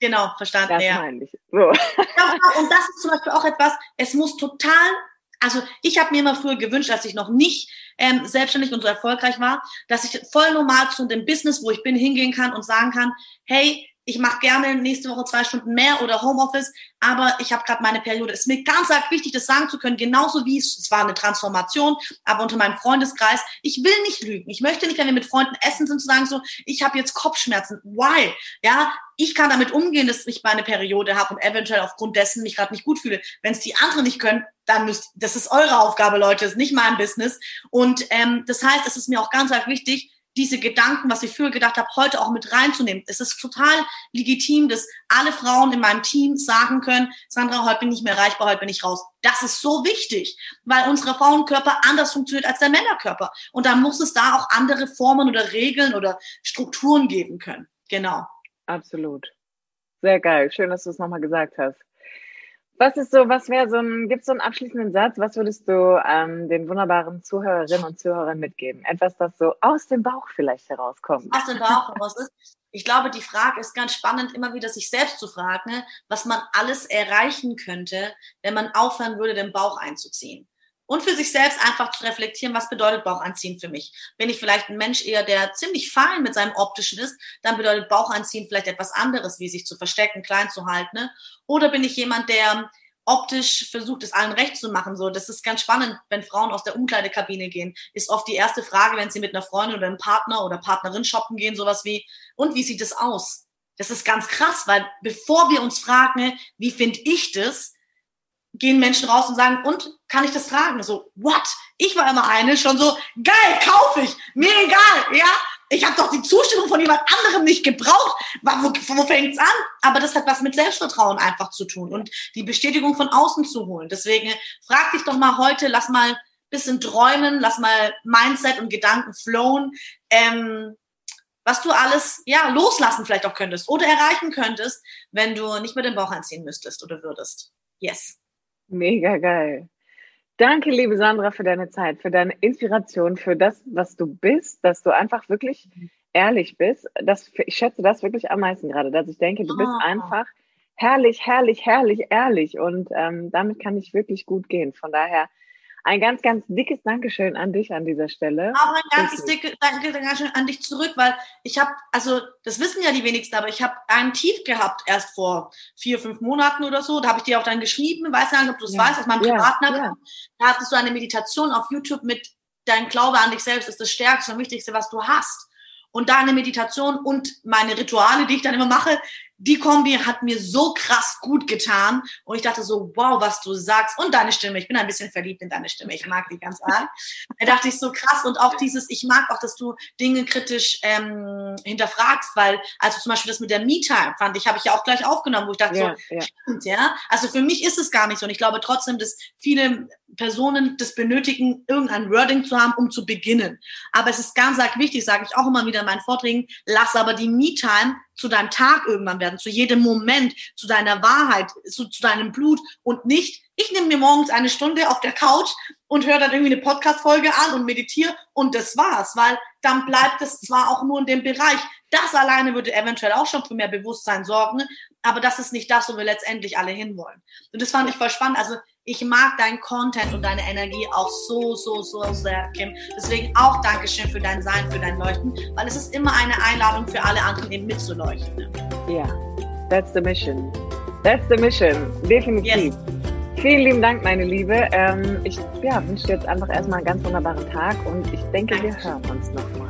Genau, verstanden, das ja. meine ich. So. und das ist zum Beispiel auch etwas, es muss total also ich habe mir immer früher gewünscht, als ich noch nicht ähm, selbstständig und so erfolgreich war, dass ich voll normal zu dem Business, wo ich bin, hingehen kann und sagen kann, hey, ich mache gerne nächste Woche zwei Stunden mehr oder Homeoffice, aber ich habe gerade meine Periode. Es ist mir ganz arg wichtig, das sagen zu können, genauso wie es, es war eine Transformation, aber unter meinem Freundeskreis. Ich will nicht lügen. Ich möchte nicht, wenn wir mit Freunden essen sind, zu sagen so, ich habe jetzt Kopfschmerzen. Why? Ja, ich kann damit umgehen, dass ich meine Periode habe und eventuell aufgrund dessen mich gerade nicht gut fühle. Wenn es die anderen nicht können, dann müsst, das ist eure Aufgabe, Leute, das ist nicht mein Business. Und ähm, das heißt, es ist mir auch ganz arg wichtig, diese Gedanken, was ich früher gedacht habe, heute auch mit reinzunehmen. Es ist total legitim, dass alle Frauen in meinem Team sagen können, Sandra, heute bin ich nicht mehr erreichbar, heute bin ich raus. Das ist so wichtig, weil unsere Frauenkörper anders funktioniert als der Männerkörper. Und da muss es da auch andere Formen oder Regeln oder Strukturen geben können. Genau. Absolut. Sehr geil. Schön, dass du es nochmal gesagt hast. Was ist so, was wäre so ein, gibt es so einen abschließenden Satz? Was würdest du ähm, den wunderbaren Zuhörerinnen und Zuhörern mitgeben? Etwas, das so aus dem Bauch vielleicht herauskommt. Aus dem Bauch heraus ist. Ich glaube, die Frage ist ganz spannend, immer wieder sich selbst zu fragen, ne, was man alles erreichen könnte, wenn man aufhören würde, den Bauch einzuziehen und für sich selbst einfach zu reflektieren, was bedeutet Baucheinziehen für mich. Bin ich vielleicht ein Mensch eher, der ziemlich fein mit seinem Optischen ist, dann bedeutet Baucheinziehen vielleicht etwas anderes, wie sich zu verstecken, klein zu halten. Ne? Oder bin ich jemand, der optisch versucht, es allen recht zu machen. So, das ist ganz spannend, wenn Frauen aus der Umkleidekabine gehen, ist oft die erste Frage, wenn sie mit einer Freundin oder einem Partner oder Partnerin shoppen gehen, sowas wie, und wie sieht es aus? Das ist ganz krass, weil bevor wir uns fragen, wie finde ich das, gehen Menschen raus und sagen, und kann ich das tragen? So, what? Ich war immer eine, schon so, geil, kaufe ich, mir egal, ja. Ich habe doch die Zustimmung von jemand anderem nicht gebraucht. Wo, wo fängt's an? Aber das hat was mit Selbstvertrauen einfach zu tun und die Bestätigung von außen zu holen. Deswegen frag dich doch mal heute, lass mal bisschen träumen, lass mal Mindset und Gedanken flowen, ähm, was du alles ja loslassen vielleicht auch könntest oder erreichen könntest, wenn du nicht mehr den Bauch einziehen müsstest oder würdest. Yes. Mega geil. Danke, liebe Sandra, für deine Zeit, für deine Inspiration, für das, was du bist, dass du einfach wirklich ehrlich bist. Das, ich schätze das wirklich am meisten gerade, dass ich denke, du bist oh. einfach herrlich, herrlich, herrlich, ehrlich und ähm, damit kann ich wirklich gut gehen. Von daher ein ganz, ganz dickes Dankeschön an dich an dieser Stelle. Auch ein ganz dickes Dankeschön an dich zurück, weil ich habe, also das wissen ja die wenigsten, aber ich habe einen Tief gehabt erst vor vier, fünf Monaten oder so. Da habe ich dir auch dann geschrieben, weiß nicht, ob du es ja. weißt, aus meinem ja. Privaten. Ja. Da hattest du eine Meditation auf YouTube mit Dein Glaube an dich selbst ist das Stärkste und Wichtigste, was du hast. Und deine Meditation und meine Rituale, die ich dann immer mache, die Kombi hat mir so krass gut getan und ich dachte so, wow, was du sagst und deine Stimme. Ich bin ein bisschen verliebt in deine Stimme. Ich mag die ganz arg. Da dachte ich so krass und auch dieses, ich mag auch, dass du Dinge kritisch ähm, hinterfragst, weil also zum Beispiel das mit der Me-Time fand ich, habe ich ja auch gleich aufgenommen, wo ich dachte ja, so, ja. stimmt, ja. Also für mich ist es gar nicht so und ich glaube trotzdem, dass viele Personen das benötigen, irgendein Wording zu haben, um zu beginnen. Aber es ist ganz arg wichtig, sage ich auch immer wieder in meinen Vorträgen, lass aber die Me-Time zu deinem Tag irgendwann werden, zu jedem Moment, zu deiner Wahrheit, zu, zu deinem Blut und nicht, ich nehme mir morgens eine Stunde auf der Couch und höre dann irgendwie eine Podcast-Folge an und meditiere und das war's, weil dann bleibt es zwar auch nur in dem Bereich. Das alleine würde eventuell auch schon für mehr Bewusstsein sorgen, aber das ist nicht das, wo wir letztendlich alle hinwollen. Und das fand ich voll spannend. Also ich mag deinen Content und deine Energie auch so, so, so sehr, Kim. Deswegen auch Dankeschön für dein Sein, für dein Leuchten, weil es ist immer eine Einladung für alle anderen, eben mitzuleuchten. Ja, that's the mission. That's the mission, definitiv. Yes. Vielen lieben Dank, meine Liebe. Ähm, ich ja, wünsche dir jetzt einfach erstmal einen ganz wunderbaren Tag und ich denke, wir hören uns nochmal.